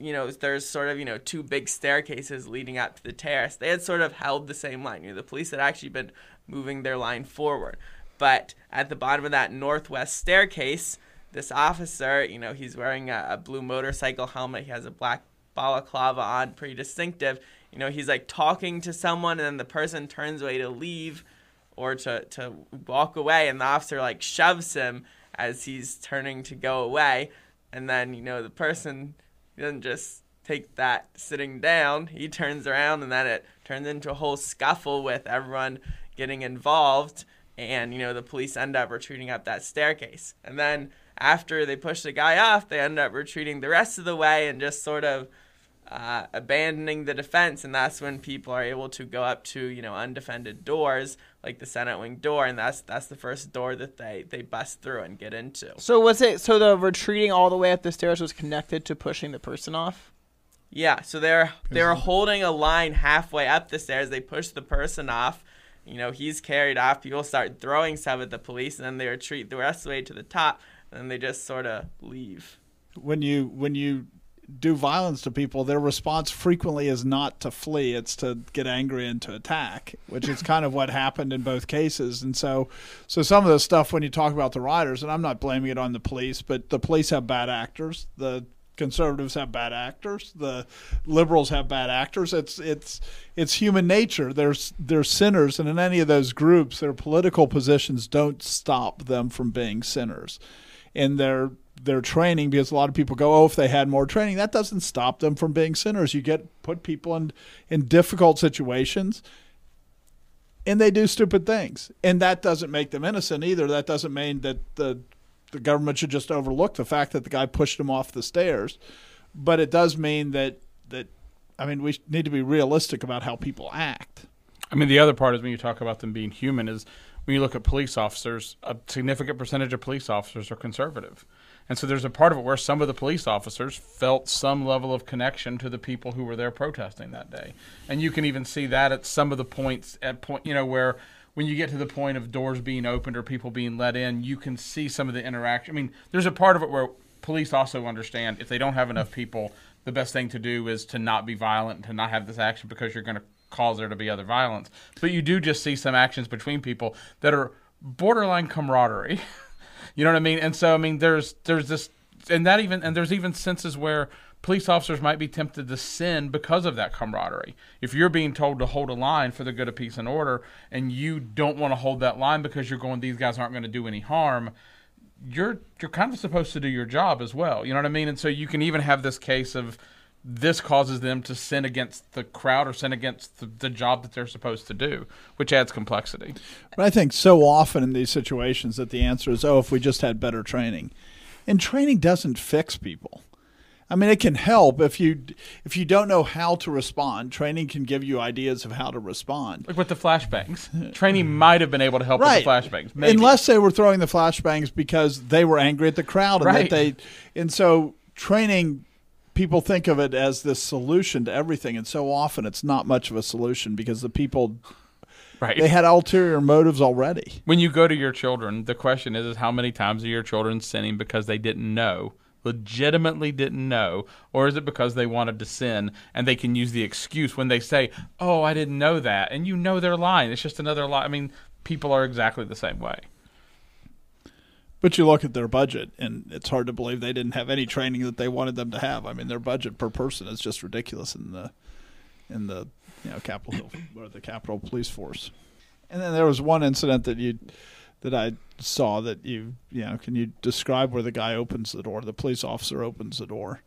you know, there's sort of, you know, two big staircases leading up to the terrace. They had sort of held the same line. You know, the police had actually been moving their line forward. But at the bottom of that northwest staircase, this officer, you know, he's wearing a, a blue motorcycle helmet. He has a black balaclava on, pretty distinctive. You know, he's like talking to someone, and then the person turns away to leave or to, to walk away, and the officer like shoves him as he's turning to go away. And then, you know, the person doesn't just take that sitting down, he turns around, and then it turns into a whole scuffle with everyone getting involved. And, you know, the police end up retreating up that staircase. And then after they push the guy off, they end up retreating the rest of the way and just sort of uh, abandoning the defense, and that's when people are able to go up to you know undefended doors like the Senate wing door, and that's that's the first door that they they bust through and get into. So was it? So the retreating all the way up the stairs was connected to pushing the person off. Yeah, so they're they're holding a line halfway up the stairs. They push the person off. You know, he's carried off. People start throwing stuff at the police, and then they retreat the rest of the way to the top, and then they just sort of leave. When you when you do violence to people, their response frequently is not to flee; it's to get angry and to attack, which is kind of what happened in both cases. And so, so some of the stuff when you talk about the rioters, and I'm not blaming it on the police, but the police have bad actors. The conservatives have bad actors. The liberals have bad actors. It's it's it's human nature. There's there's sinners, and in any of those groups, their political positions don't stop them from being sinners, and their their training because a lot of people go, oh, if they had more training, that doesn't stop them from being sinners. You get put people in in difficult situations, and they do stupid things, and that doesn't make them innocent either. That doesn't mean that the the government should just overlook the fact that the guy pushed him off the stairs, but it does mean that that I mean we need to be realistic about how people act. I mean, the other part is when you talk about them being human is when you look at police officers, a significant percentage of police officers are conservative. And so there's a part of it where some of the police officers felt some level of connection to the people who were there protesting that day. And you can even see that at some of the points at point, you know, where when you get to the point of doors being opened or people being let in, you can see some of the interaction. I mean, there's a part of it where police also understand if they don't have enough people, the best thing to do is to not be violent and to not have this action because you're going to cause there to be other violence. But you do just see some actions between people that are borderline camaraderie. [laughs] you know what I mean? And so I mean there's there's this and that even and there's even senses where police officers might be tempted to sin because of that camaraderie. If you're being told to hold a line for the good of peace and order and you don't want to hold that line because you're going these guys aren't going to do any harm, you're you're kind of supposed to do your job as well. You know what I mean? And so you can even have this case of this causes them to sin against the crowd or sin against the, the, job that they're supposed to do, which adds complexity. But I think so often in these situations that the answer is, oh, if we just had better training. And training doesn't fix people. I mean, it can help if you if you don't know how to respond. Training can give you ideas of how to respond. Like with the flashbangs, training might have been able to help right. with the flashbangs, maybe. unless they were throwing the flashbangs because they were angry at the crowd and right. that they. And so training people think of it as this solution to everything, and so often it's not much of a solution because the people right. they had ulterior motives already. When you go to your children, the question is, is how many times are your children sinning because they didn't know, legitimately didn't know, or is it because they wanted to sin and they can use the excuse when they say, "Oh, I didn't know that," and you know they're lying. It's just another lie. I mean, people are exactly the same way. But you look at their budget, and it's hard to believe they didn't have any training that they wanted them to have. I mean, their budget per person is just ridiculous in the in the you know Capitol Hill [coughs] or the Capitol Police Force. And then there was one incident that you that I saw that you you know can you describe where the guy opens the door, the police officer opens the door.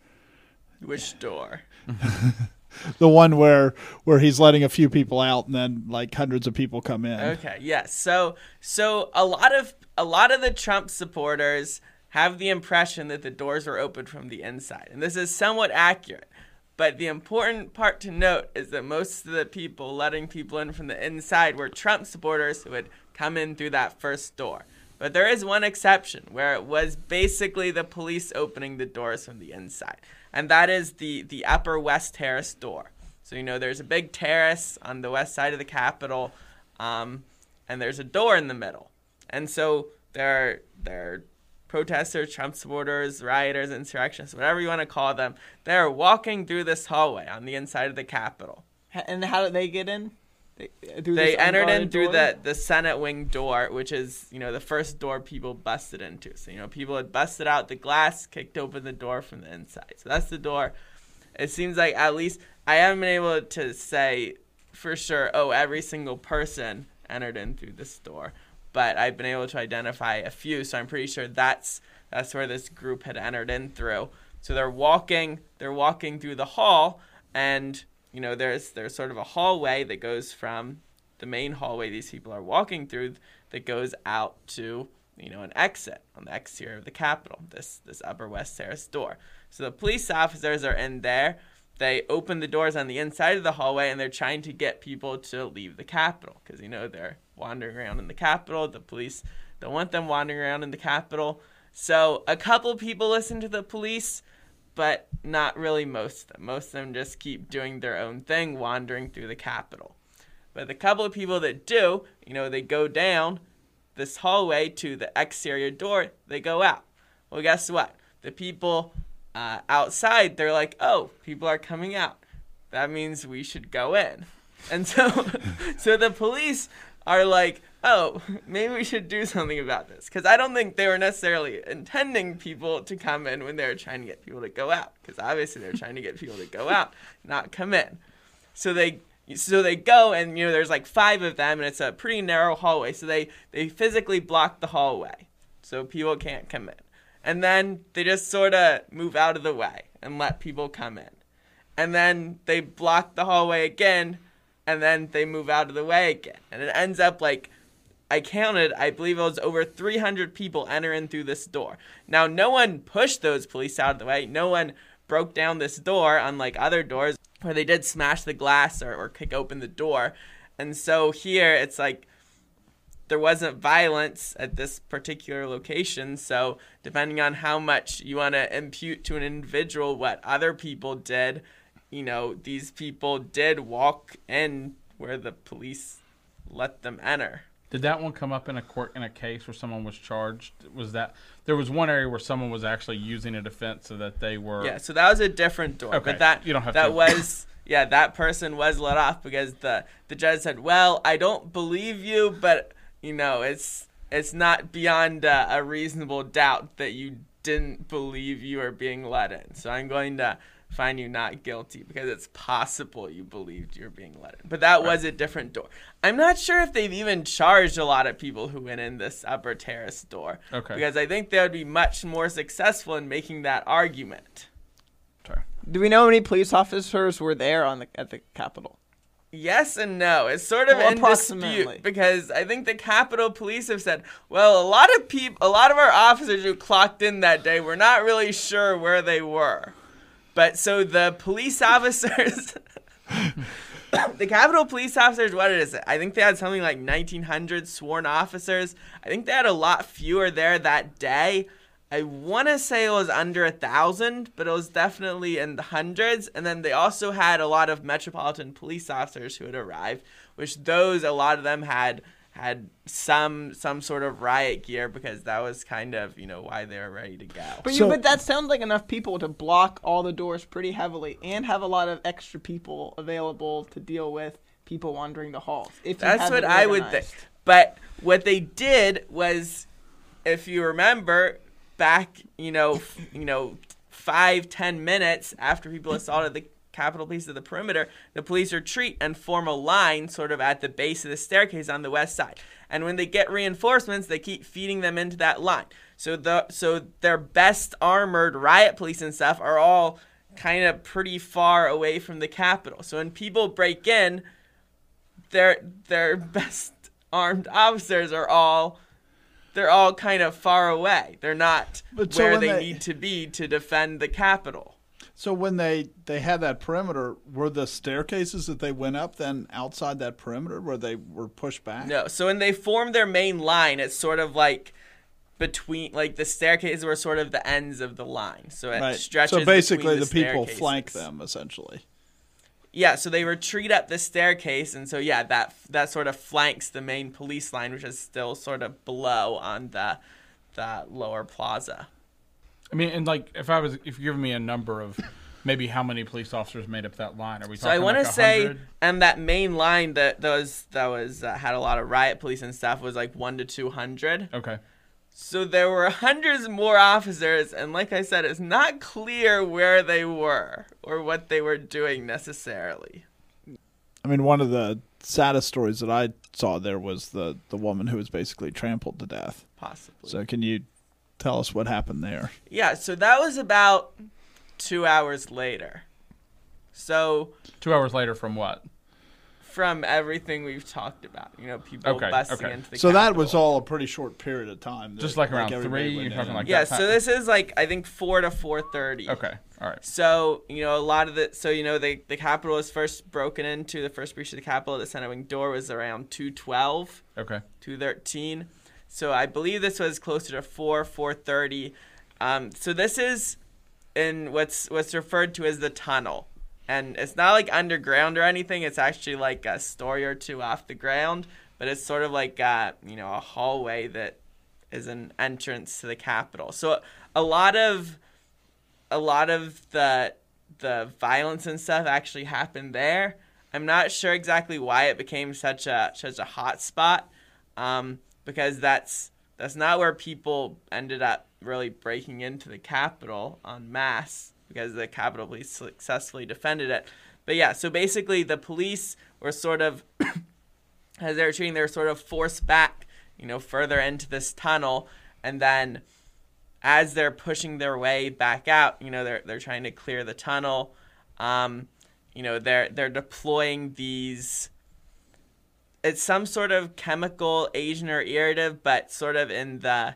Which door? [laughs] the one where where he's letting a few people out and then like hundreds of people come in. Okay, yes. So so a lot of a lot of the Trump supporters have the impression that the doors were opened from the inside. And this is somewhat accurate. But the important part to note is that most of the people letting people in from the inside were Trump supporters who had come in through that first door. But there is one exception where it was basically the police opening the doors from the inside. And that is the, the upper West Terrace door. So, you know, there's a big terrace on the west side of the Capitol, um, and there's a door in the middle. And so there are, there are protesters, Trump supporters, rioters, insurrectionists, whatever you want to call them. They're walking through this hallway on the inside of the Capitol. And how did they get in? They, uh, they entered in through the, the Senate wing door, which is, you know, the first door people busted into. So, you know, people had busted out the glass, kicked open the door from the inside. So that's the door. It seems like at least I haven't been able to say for sure, oh, every single person entered in through this door. But I've been able to identify a few, so I'm pretty sure that's that's where this group had entered in through. So they're walking they're walking through the hall and you know, there's there's sort of a hallway that goes from the main hallway these people are walking through that goes out to you know an exit on the exterior of the Capitol. This this Upper West Terrace door. So the police officers are in there. They open the doors on the inside of the hallway and they're trying to get people to leave the Capitol because you know they're wandering around in the Capitol. The police don't want them wandering around in the Capitol. So a couple people listen to the police but not really most of them. Most of them just keep doing their own thing, wandering through the Capitol. But the couple of people that do, you know, they go down this hallway to the exterior door, they go out. Well, guess what? The people uh, outside, they're like, oh, people are coming out. That means we should go in. And so, [laughs] so the police are like, oh, [laughs] maybe we should do something about this. Because I don't think they were necessarily intending people to come in when they were trying to get people to go out. Because obviously they're trying to get people to go [laughs] out, not come in. So they so they go and you know there's like five of them and it's a pretty narrow hallway. So they they physically block the hallway, so people can't come in. and then they just sort of move out of the way and let people come in. And then they block the hallway again, and then they move out of the way again. And it ends up like I counted, I believe it was over 300 people entering through this door. Now, no one pushed those police out of the way. No one broke down this door, unlike other doors where they did smash the glass or, or kick open the door. And so here it's like there wasn't violence at this particular location. So, depending on how much you want to impute to an individual what other people did, you know, these people did walk in where the police let them enter. Did that one come up in a court in a case where someone was charged? Was that there was one area where someone was actually using a defense so that they were Yeah, so that was a different door. Okay, But that you don't have that to- was yeah, that person was let off because the the judge said, "Well, I don't believe you, but you know, it's it's not beyond uh, a reasonable doubt that you didn't believe you were being let in. So I'm going to find you not guilty because it's possible you believed you're being let in. But that was a different door. I'm not sure if they've even charged a lot of people who went in this upper terrace door. Okay. Because I think they would be much more successful in making that argument. Sorry. Do we know how many police officers were there on the at the Capitol? Yes and no. It's sort of Well, in approximately. dispute because I think the Capitol Police have said, well, a lot of people, a lot of our officers who clocked in that day, we're not really sure where they were. But so the police officers, [laughs] the Capitol Police officers, what is it? I think they had something like 1,900 sworn officers. I think they had a lot fewer there that day. I want to say it was under a thousand, but it was definitely in the hundreds. And then they also had a lot of metropolitan police officers who had arrived, which those a lot of them had had some some sort of riot gear because that was kind of you know why they were ready to go. But So- you, but that sounds like enough people to block all the doors pretty heavily and have a lot of extra people available to deal with people wandering the halls. If That's what I would think. But what they did was, if you remember, back you know, you know, five ten minutes after people assaulted the Capitol piece of the perimeter, the police retreat and form a line sort of at the base of the staircase on the west side. And when they get reinforcements, they keep feeding them into that line. So the so their best armored riot police and stuff are all kind of pretty far away from the capital. So when people break in, their their [laughs] best armed officers are all they're all kind of far away. They're not But where they, they- need to be to defend the Capitol. So when they they had that perimeter, were the staircases that they went up then outside that perimeter where they were pushed back? No, so when they form their main line, it's sort of like between like the staircases were sort of the ends of the line. So it Right. stretches. So basically, between the, people flank them essentially. Yeah, so they retreat up the staircase, and so yeah, that that sort of flanks the main police line, which is still sort of below on the the lower plaza. I mean, and like if I was if you're giving me a number of maybe how many police officers made up that line, are we So I talking want to like say, and that main line that that was that was uh, had a lot of riot police and stuff was like one to two hundred. Okay. So there were hundreds more officers, and like I said, it's not clear where they were or what they were doing necessarily. I mean, one of the saddest stories that I saw there was the the woman who was basically trampled to death. Possibly. So can you tell us what happened there? yeah. So that was about two hours later. So Two hours later from what? from everything we've talked about, you know, people Okay, busting okay. into the So that was all a pretty short period of time. that, Just like around everybody three, you're talking like Yeah. that So this is like I think four to four thirty. Okay. All right. So you know a lot of the so you know the the Capitol was first broken into the first breach of the Capitol. The Senate wing door was around two twelve. Okay. 213 so i believe this was closer to 4 430 um, so this is in what's what's referred to as the tunnel. And it's not like underground or anything. It's actually like a story or two off the ground. But it's sort of like uh, you know a hallway that is an entrance to the capitol. So a lot of a lot of the the violence and stuff actually happened there. I'm not sure exactly why it became such a such a hot spot, um, because that's that's not where people ended up really breaking into the Capitol en masse because the Capitol Police successfully defended it. But yeah, so basically the police were sort of [coughs] as they were treating, they were sort of forced back, you know, further into this tunnel, and then as they're pushing their way back out, you know, they're they're trying to clear the tunnel. Um, you know, they're they're deploying these. It's some sort of chemical agent or irritant, but sort of in the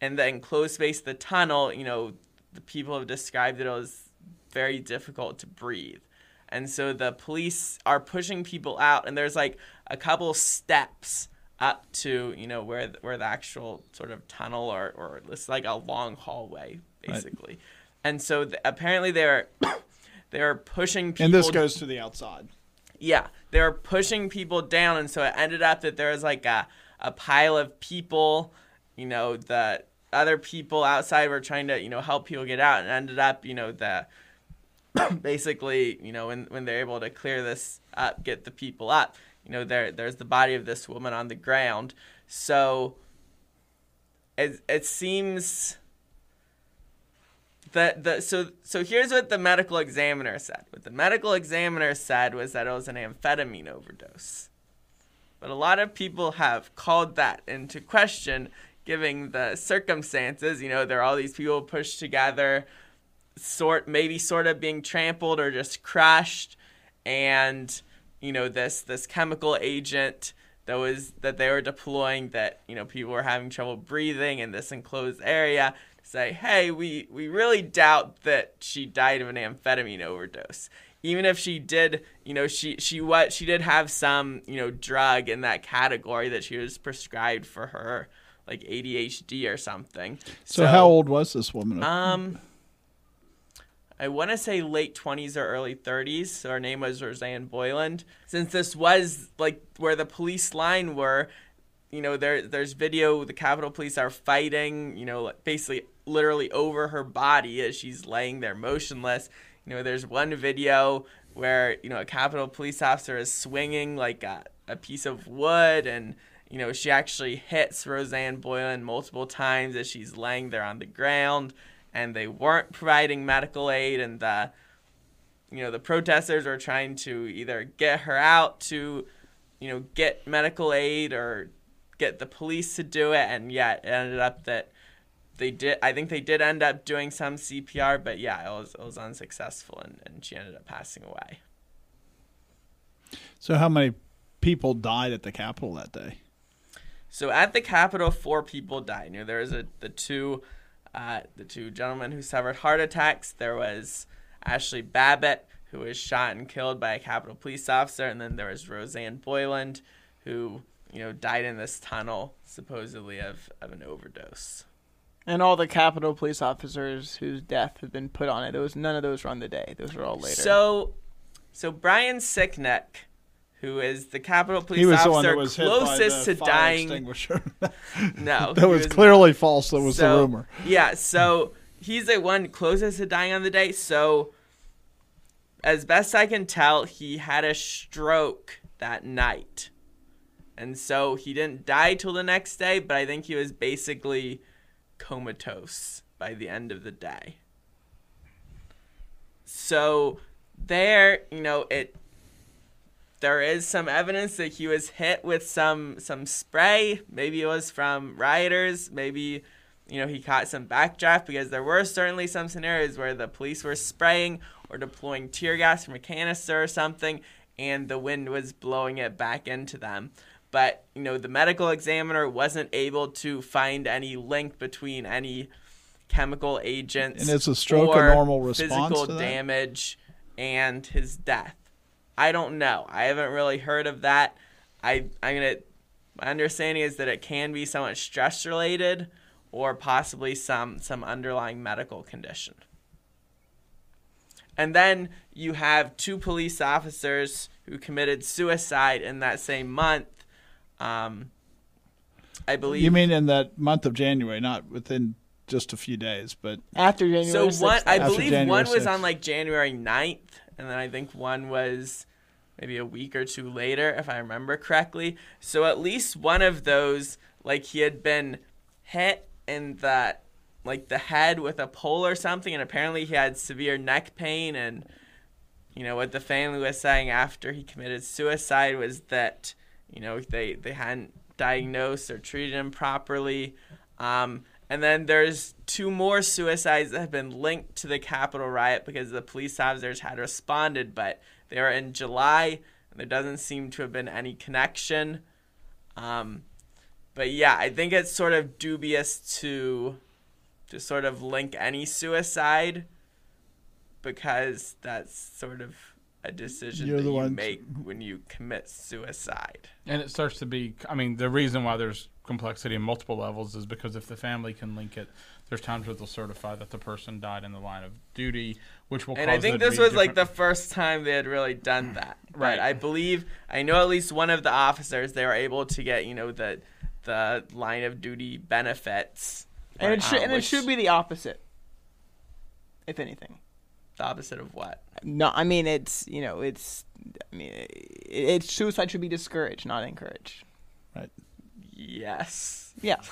in the enclosed space of the tunnel. You know, the people have described it as very difficult to breathe. And so the police are pushing people out, and there's like a couple steps up to you know where the, where the actual sort of tunnel or or it's like a long hallway basically. Right. And so the, apparently they're [coughs] they're pushing people. And this goes to the outside. Yeah, they were pushing people down, and so it ended up that there was like a a pile of people. You know, the other people outside were trying to you know help people get out, and ended up you know the [coughs] basically, you know, when when they're able to clear this up, get the people up, you know, there there's the body of this woman on the ground. So it it seems that the so so here's what the medical examiner said. What the medical examiner said was that it was an amphetamine overdose. But a lot of people have called that into question given the circumstances. You know, there are all these people pushed together sort maybe sort of being trampled or just crushed and you know this this chemical agent that was that they were deploying that you know people were having trouble breathing in this enclosed area say hey we we really doubt that she died of an amphetamine overdose even if she did you know she she what she did have some you know drug in that category that she was prescribed for her like ADHD or something so, so how old was this woman um I want to say late 20s or early 30s. So her name was Rosanne Boyland. Since this was like where the police line were, you know, there there's video. The Capitol Police are fighting. You know, basically, literally over her body as she's laying there motionless. You know, there's one video where you know a Capitol Police officer is swinging like a, a piece of wood and you know, she actually hits Rosanne Boyland multiple times as she's laying there on the ground and they weren't providing medical aid and the you know the protesters were trying to either get her out to you know get medical aid or get the police to do it and yet it ended up that they did I think they did end up doing some CPR but yeah it was it was unsuccessful and, and she ended up passing away. So how many people died at the Capitol that day? So at the Capitol four people died. You know there was a the two uh, the two gentlemen who suffered heart attacks. There was Ashli Babbitt, who was shot and killed by a Capitol police officer, and then there was Rosanne Boyland, who you know died in this tunnel, supposedly of, of an overdose. And all the Capitol police officers whose death had been put on it, those none of those were on the day. Those were all later. So, so Brian Sicknick who is the Capitol Police officer closest to dying. [laughs] no, [laughs] that was, was clearly not. false. That was so, the rumor. Yeah, so he's the one closest to dying on the day. So, as best I can tell, he had a stroke that night, and so he didn't die till the next day. But I think he was basically comatose by the end of the day. So there, you know, it there is some evidence that he was hit with some some spray. Maybe it was from rioters. Maybe you know he caught some backdraft because there were certainly some scenarios where the police were spraying or deploying tear gas from a canister or something, and the wind was blowing it back into them. But you know the medical examiner wasn't able to find any link between any chemical agents and is a stroke a normal response physical damage and his death. I don't know. I haven't really heard of that. I I'm gonna. My understanding is that it can be somewhat stress related, or possibly some some underlying medical condition. And then you have two police officers who committed suicide in that same month. Um, I believe. You mean in that month of January, not within just a few days, but after January. So 6th. one, I believe January one was on like January 9th, and then I think one was maybe a week or two later, if I remember correctly. So at least one of those, like he had been hit in the like the head with a pole or something, and apparently he had severe neck pain. And you know what the family was saying after he committed suicide was that you know they they hadn't diagnosed or treated him properly. Um, And then there's two more suicides that have been linked to the Capitol riot because the police officers had responded, but they were in July, and there doesn't seem to have been any connection. Um, but yeah, I think it's sort of dubious to to sort of link any suicide because that's sort of a decision You're that the you ones- make when you commit suicide. And it starts to be, I mean, the reason why there's complexity in multiple levels is because if the family can link it, there's times where they'll certify that the person died in the line of duty, which will And cause I think there to this be was like the different- first time they had really done that. Right. But I believe I know at least one of the officers they were able to get, you know, the the line of duty benefits. and it uh, should and it which- should be the opposite, if anything. The opposite of what? No, I mean it's you know it's I mean it, it's suicide should be discouraged, not encouraged. Right. Yes. Yeah. [laughs]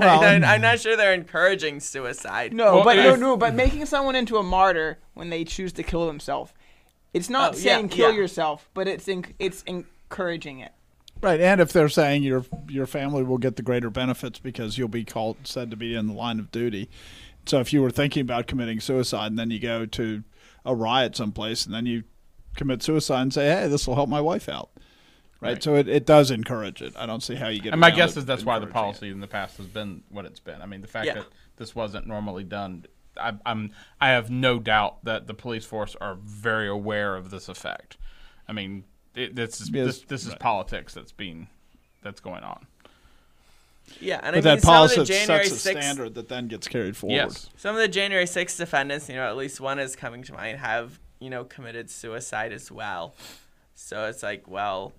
Well, I'm, I'm not sure they're encouraging suicide. No, Well, but no, no, but making someone into a martyr when they choose to kill themselves, it's not Oh, yeah, saying kill yeah. yourself, but it's en- it's encouraging it. Right, and if they're saying your your family will get the greater benefits because you'll be called said to be in the line of duty. So if you were thinking about committing suicide and then you go to a riot someplace and then you commit suicide and say, "Hey, this will help my wife out." Right? Right. So it, it does encourage it. I don't see how you get. And my guess is that's why the encouraging it. policy in the past has been what it's been. I mean, the fact Yeah. that this wasn't normally done, I, I'm I have no doubt that the police force are very aware of this effect. I mean, it, this is Yes, this, this is right. politics that's being that's going on. Yeah, and But I mean that some of policy the January sets a 6th standard that then gets carried forward. Yes. some of the January 6th defendants, you know, at least one is coming to mind, have, you know, committed suicide as well. So it's like, well,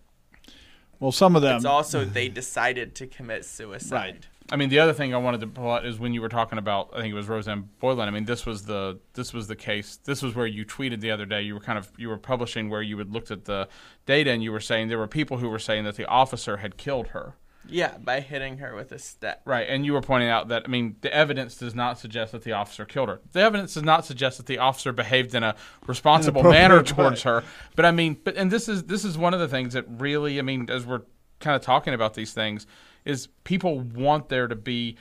Well, some of them. it's also they decided to commit suicide. Right. I mean, the other thing I wanted to pull out is when you were talking about, I think it was Rosanne Boyland. I mean, this was the this was the case. This was where you tweeted the other day. You were kind of you were publishing where you had looked at the data and you were saying there were people who were saying that the officer had killed her. Yeah, by hitting her with a stick. Right, and you were pointing out that I mean the evidence does not suggest that the officer killed her. The evidence does not suggest that the officer behaved in a responsible manner towards way. her. But I mean, but and this is this is one of the things that really I mean as we're kind of talking about these things is people want there to be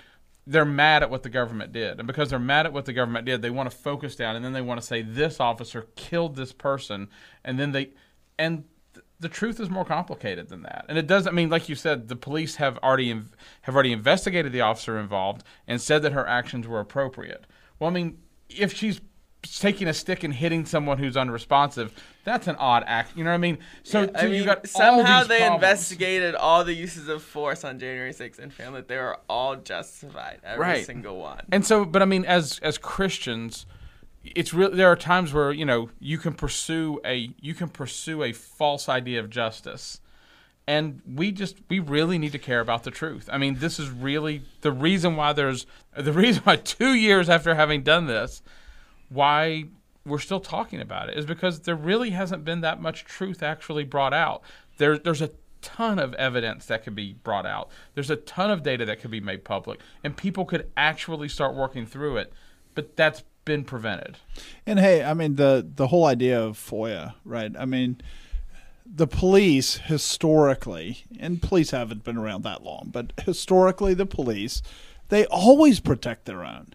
they're mad at what the government did. And because they're mad at what the government did, they want to focus down and then they want to say this officer killed this person and then they and th- the truth is more complicated than that. And it doesn't mean like you said the police have already inv- have already investigated the officer involved and said that her actions were appropriate. Well, I mean, if she's taking a stick and hitting someone who's unresponsive, that's an odd act. You know what I mean? So, I so mean, you got somehow they problems. investigated all the uses of force on January 6th and found that they were all justified, every Right. single one. And so, but I mean, as as Christians, it's real. There are times where you know you can pursue a you can pursue a false idea of justice, and we just we really need to care about the truth. I mean, this is really the reason why there's the reason why [laughs] two years after having done this, why we're still talking about it is because there really hasn't been that much truth actually brought out. There, there's a ton of evidence that could be brought out. There's a ton of data that could be made public, and people could actually start working through it. But that's been prevented. And hey, I mean the the whole idea of FOIA, right? I mean, the police historically, and police haven't been around that long, but historically, the police they always protect their own.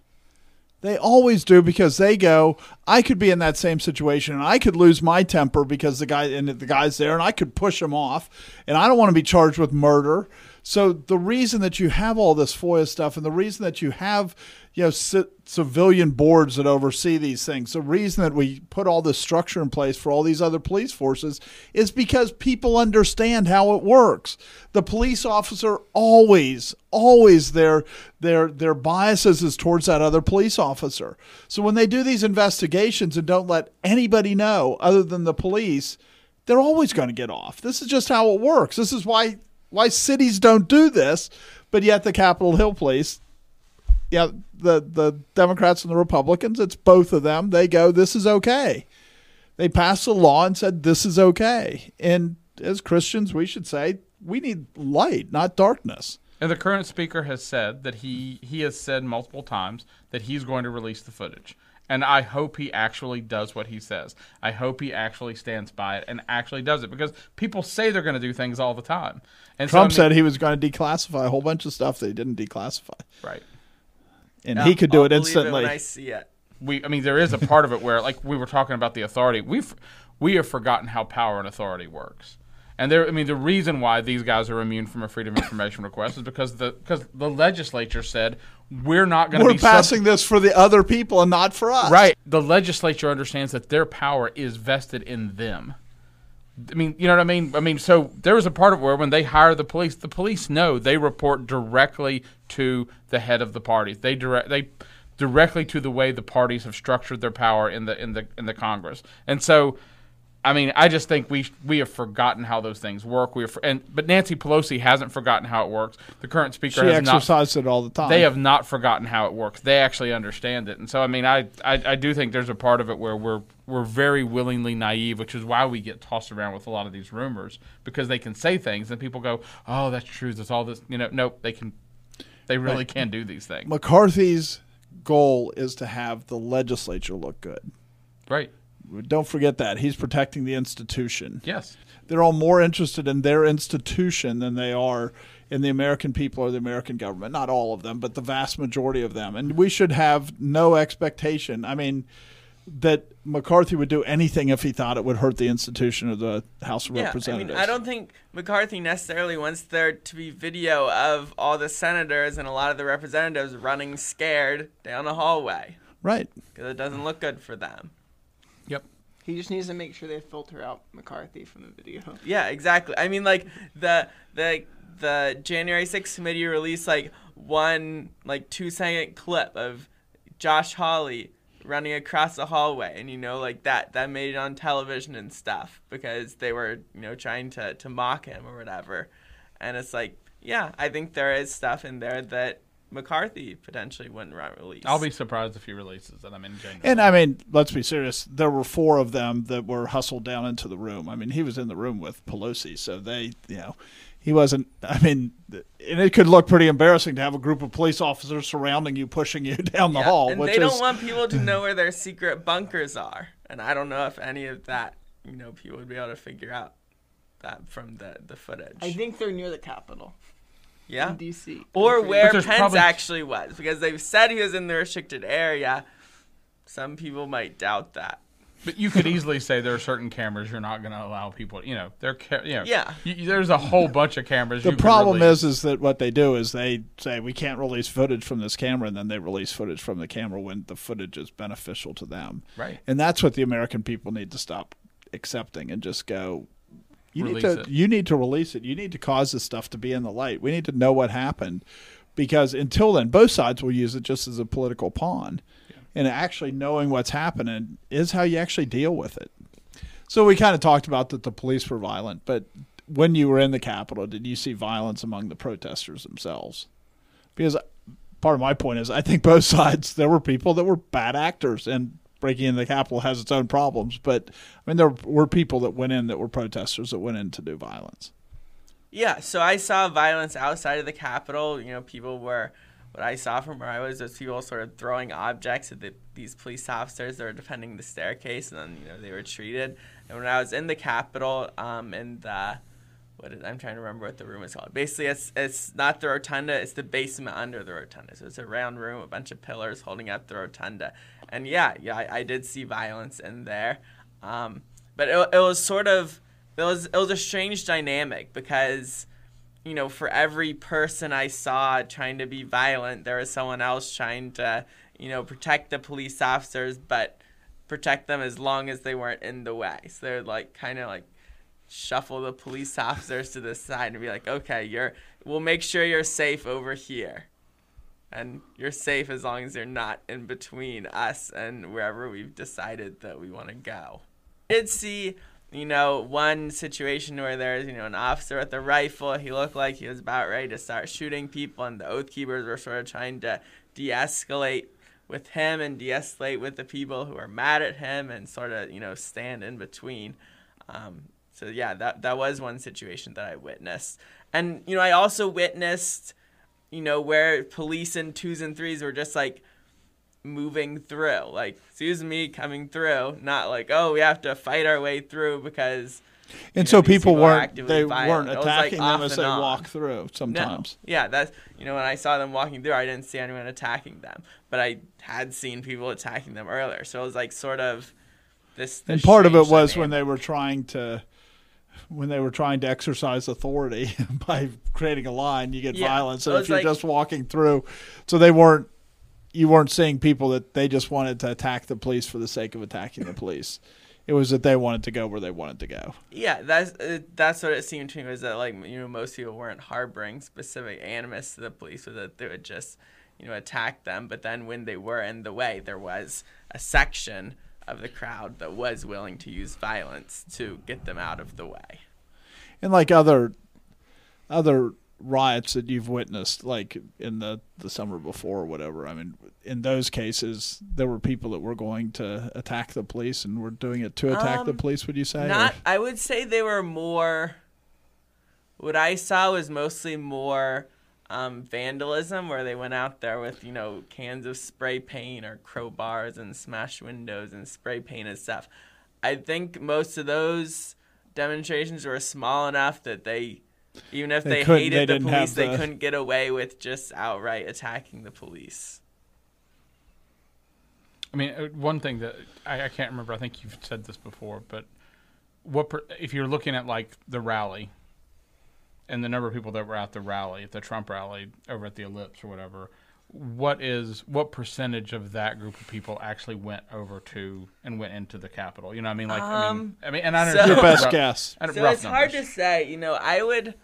They always do because they go, I could be in that same situation and I could lose my temper because the guy and the guy's there and I could push him off and I don't want to be charged with murder. So the reason that you have all this FOIA stuff and the reason that you have you know ci- civilian boards that oversee these things, the reason that we put all this structure in place for all these other police forces is because people understand how it works. The police officer always always their their their biases is towards that other police officer. So when they do these investigations and don't let anybody know other than the police, they're always going to get off. This is just how it works. This is why why cities don't do this, but yet the Capitol Hill police, yeah, the the Democrats and the Republicans, it's both of them. They go, this is okay. They passed a law and said this is okay. And as Christians, we should say we need light, not darkness. And the current speaker has said that he he has said multiple times that he's going to release the footage. And I hope he actually does what he says. I hope he actually stands by it and actually does it because people say they're going to do things all the time. And so, I Trump mean- said he was going to declassify a whole bunch of stuff that he didn't declassify. right. and Yeah, he could do I'll it believe instantly. when I see it. we I mean there is a part of it where like we were talking about the authority we've we have forgotten how power and authority works and there I mean the reason why these guys are immune from a freedom of information request is because the because the legislature said we're not going to be sub- passing this for the other people and not for us. right the legislature understands that their power is vested in them I mean, you know what I mean? I mean, so there was a part of where when they hire the police, the police know they report directly to the head of the parties. They direct they directly to the way the parties have structured their power in the in the in the Congress. And so, I mean, I just think we we have forgotten how those things work. We have, and but Nancy Pelosi hasn't forgotten how it works. The current speaker She has not exercised it all the time. they have not forgotten how it works. They actually understand it, and so I mean, I, I I do think there's a part of it where we're we're very willingly naive, which is why we get tossed around with a lot of these rumors because they can say things and people go, "Oh, that's true. That's all this." You know, nope. They can, they really Right. can do these things. McCarthy's goal is to have the legislature look good. Right? Don't forget that he's protecting the institution. Yes. They're all more interested in their institution than they are in the American people or the American government. Not all of them, but the vast majority of them. And we should have no expectation. I mean, that McCarthy would do anything if he thought it would hurt the institution of the House of Yeah, I Representatives. mean, I don't think McCarthy necessarily wants there to be video of all the senators and a lot of the representatives running scared down a hallway Right. because it doesn't look good for them. He just needs to make sure they filter out McCarthy from the video. [laughs] Yeah, exactly. I mean, like the the the January 6th committee released like one like two second clip of Josh Hawley running across the hallway, and you know, like that that made it on television and stuff because they were you know trying to to mock him or whatever, and it's like, yeah, I think there is stuff in there that McCarthy potentially wouldn't want released. I'll be surprised if he releases it. I mean, genuinely. And I mean, let's be serious. There were four of them that were hustled down into the room. I mean, he was in the room with Pelosi, so they, you know, he wasn't. I mean, and it could look pretty embarrassing to have a group of police officers surrounding you, pushing you [laughs] down the Yeah, hall. and which they don't is, want people to [laughs] know where their secret bunkers are. And I don't know if any of that, you know, people would be able to figure out that from the the footage. I think they're near the Capitol yeah. in D.C. Or where Pence probably- actually was, because they've said he was in the restricted area. Some people might doubt that. But you could easily say there are certain cameras you're not going to allow people. You know, they're ca- you know, Yeah. you- you- there's a whole bunch of cameras. the you problem release. is, is that what they do is they say we can't release footage from this camera, and then they release footage from the camera when the footage is beneficial to them. right. And that's what the American people need to stop accepting and just go. You need to it. you need to release it. You need to cause this stuff to be in the light. We need to know what happened because until then, both sides will use it just as a political pawn. And actually knowing what's happening is how you actually deal with it. So we kind of talked about that the police were violent, but when you were in the Capitol, did you see violence among the protesters themselves? Because uh, part of my point is I think both [laughs] sides there were people that were bad actors and breaking into the Capitol has its own problems, but I mean there were people that went in that were protesters that went in to do violence. Yeah, so I saw violence outside of the Capitol. You know, people were, what I saw from where I was, was people sort of throwing objects at the, these police officers that were defending the staircase, and then, you know, they were treated. And when I was in the Capitol, um, in the, what is, I'm trying to remember what the room is called. Basically, it's, it's not the rotunda, it's the basement under the rotunda. So it's a round room, a bunch of pillars holding up the rotunda. And yeah, yeah, I, I did see violence in there. Um, but it, it was sort of, it was it was a strange dynamic because you know for every person i saw trying to be violent there was someone else trying to you know protect the police officers but protect them as long as they weren't in the way so they're like kind of like shuffle the police [laughs] officers to the side and be like okay you're we'll make sure you're safe over here and you're safe as long as you're not in between us and wherever we've decided that we want to go I did see you know, one situation where there's, you know, an officer with a rifle. He looked like he was about ready to start shooting people, and the Oath Keepers were sort of trying to de escalate with him and de escalate with the people who are mad at him and sort of, you know, stand in between. Um, so, yeah, that, that was one situation that I witnessed. And, you know, I also witnessed, you know, where police in twos and threes were just like, moving through. Like excuse me coming through, not like oh we have to fight our way through because And know, so these people people weren't they violent. weren't was, like, attacking them as they on. walk through sometimes. no. Yeah, that's you know when I saw them walking through, I didn't see anyone attacking them, but I had seen people attacking them earlier. So it was like sort of this. And part of it was when they were trying to when they were trying to exercise authority [laughs] by creating a line, you get Yeah, violence. it And if you're like- just walking through, so they weren't you weren't seeing people that they just wanted to attack the police for the sake of attacking the police. It was that they wanted to go where they wanted to go. Yeah, that's uh, that's what it seemed to me was that like you know most people weren't harboring specific animus to the police, so that they would just you know attack them. But then when they were in the way, there was a section of the crowd that was willing to use violence to get them out of the way. And like other other riots that you've witnessed, like in the, the summer before or whatever, I mean, in those cases, there were people that were going to attack the police and were doing it to attack the Um, police, would you say? Not, Or- I would say they were more. What I saw was mostly more um, vandalism, where they went out there with you know cans of spray paint or crowbars and smashed windows and spray painted stuff. I think most of those demonstrations were small enough that they, even if They they, hated they the police, have they couldn't get away with just outright attacking the police. I mean, uh, one thing that I, I can't remember. I think you've said this before, but what per, if you're looking at like the rally and the number of people that were at the rally, at the Trump rally over at the Ellipse or whatever? What is what percentage of that group of people actually went over to and went into the Capitol? You know, what I mean, like, I mean, Um, I mean, and I so- understand Your best rough- guess. I don't- So rough it's hard to say. You know, I would,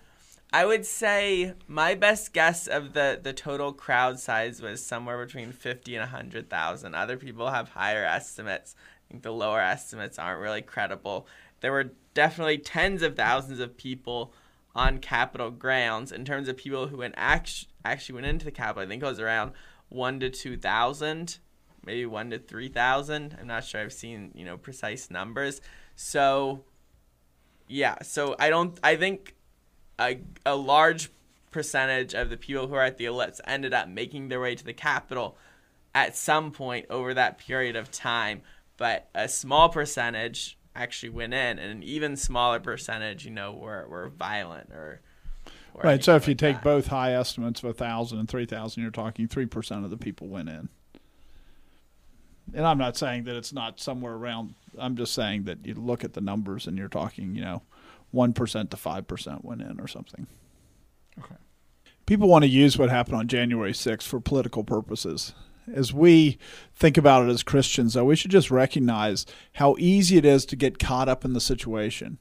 I would say my best guess of the the total crowd size was somewhere between fifty and hundred thousand. Other people have higher estimates. I think the lower estimates aren't really credible. There were definitely tens of thousands of people on Capitol grounds. In terms of people who went act- actually went into the Capitol, I think it was around one to two thousand maybe one to three thousand. I'm not sure. I've seen you know precise numbers. So yeah, so I don't. I think a a large percentage of the people who are at the ellipse ended up making their way to the Capitol at some point over that period of time, but a small percentage actually went in, and an even smaller percentage, you know, were were violent or. or Right. So anything if you take that. both high estimates of 1,000 and 3,000, you're talking 3% of the people went in. And I'm not saying that it's not somewhere around. I'm just saying that you look at the numbers and you're talking, you know, 1% to 5% went in or something. Okay. People want to use what happened on January 6th for political purposes. As we think about it as Christians, though, we should just recognize how easy it is to get caught up in the situation.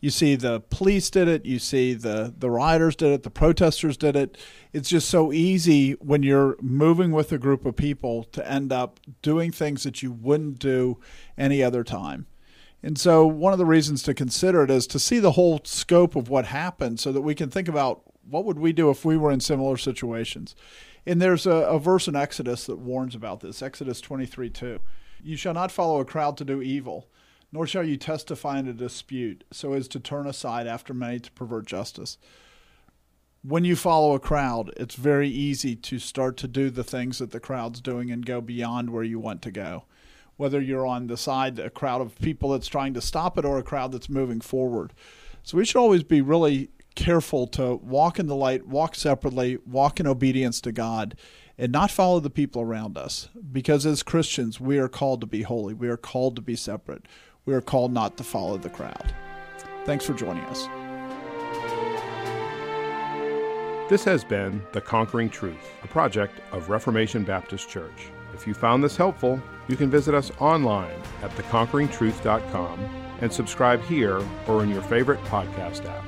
You see the police did it, you see the the rioters did it, the protesters did it. It's just so easy when you're moving with a group of people to end up doing things that you wouldn't do any other time. And so one of the reasons to consider it is to see the whole scope of what happened so that we can think about what would we do if we were in similar situations. And there's a, a verse in Exodus that warns about this, Exodus 23 2. You shall not follow a crowd to do evil, nor shall you testify in a dispute, so as to turn aside after many to pervert justice. When you follow a crowd, it's very easy to start to do the things that the crowd's doing and go beyond where you want to go. Whether you're on the side, a crowd of people that's trying to stop it, or a crowd that's moving forward. So we should always be really careful to walk in the light, walk separately, walk in obedience to God, and not follow the people around us. Because as Christians, we are called to be holy. We are called to be separate. We are called not to follow the crowd. Thanks for joining us. This has been The Conquering Truth, a project of Reformation Baptist Church. If you found this helpful, you can visit us online at theconqueringtruth.com and subscribe here or in your favorite podcast app.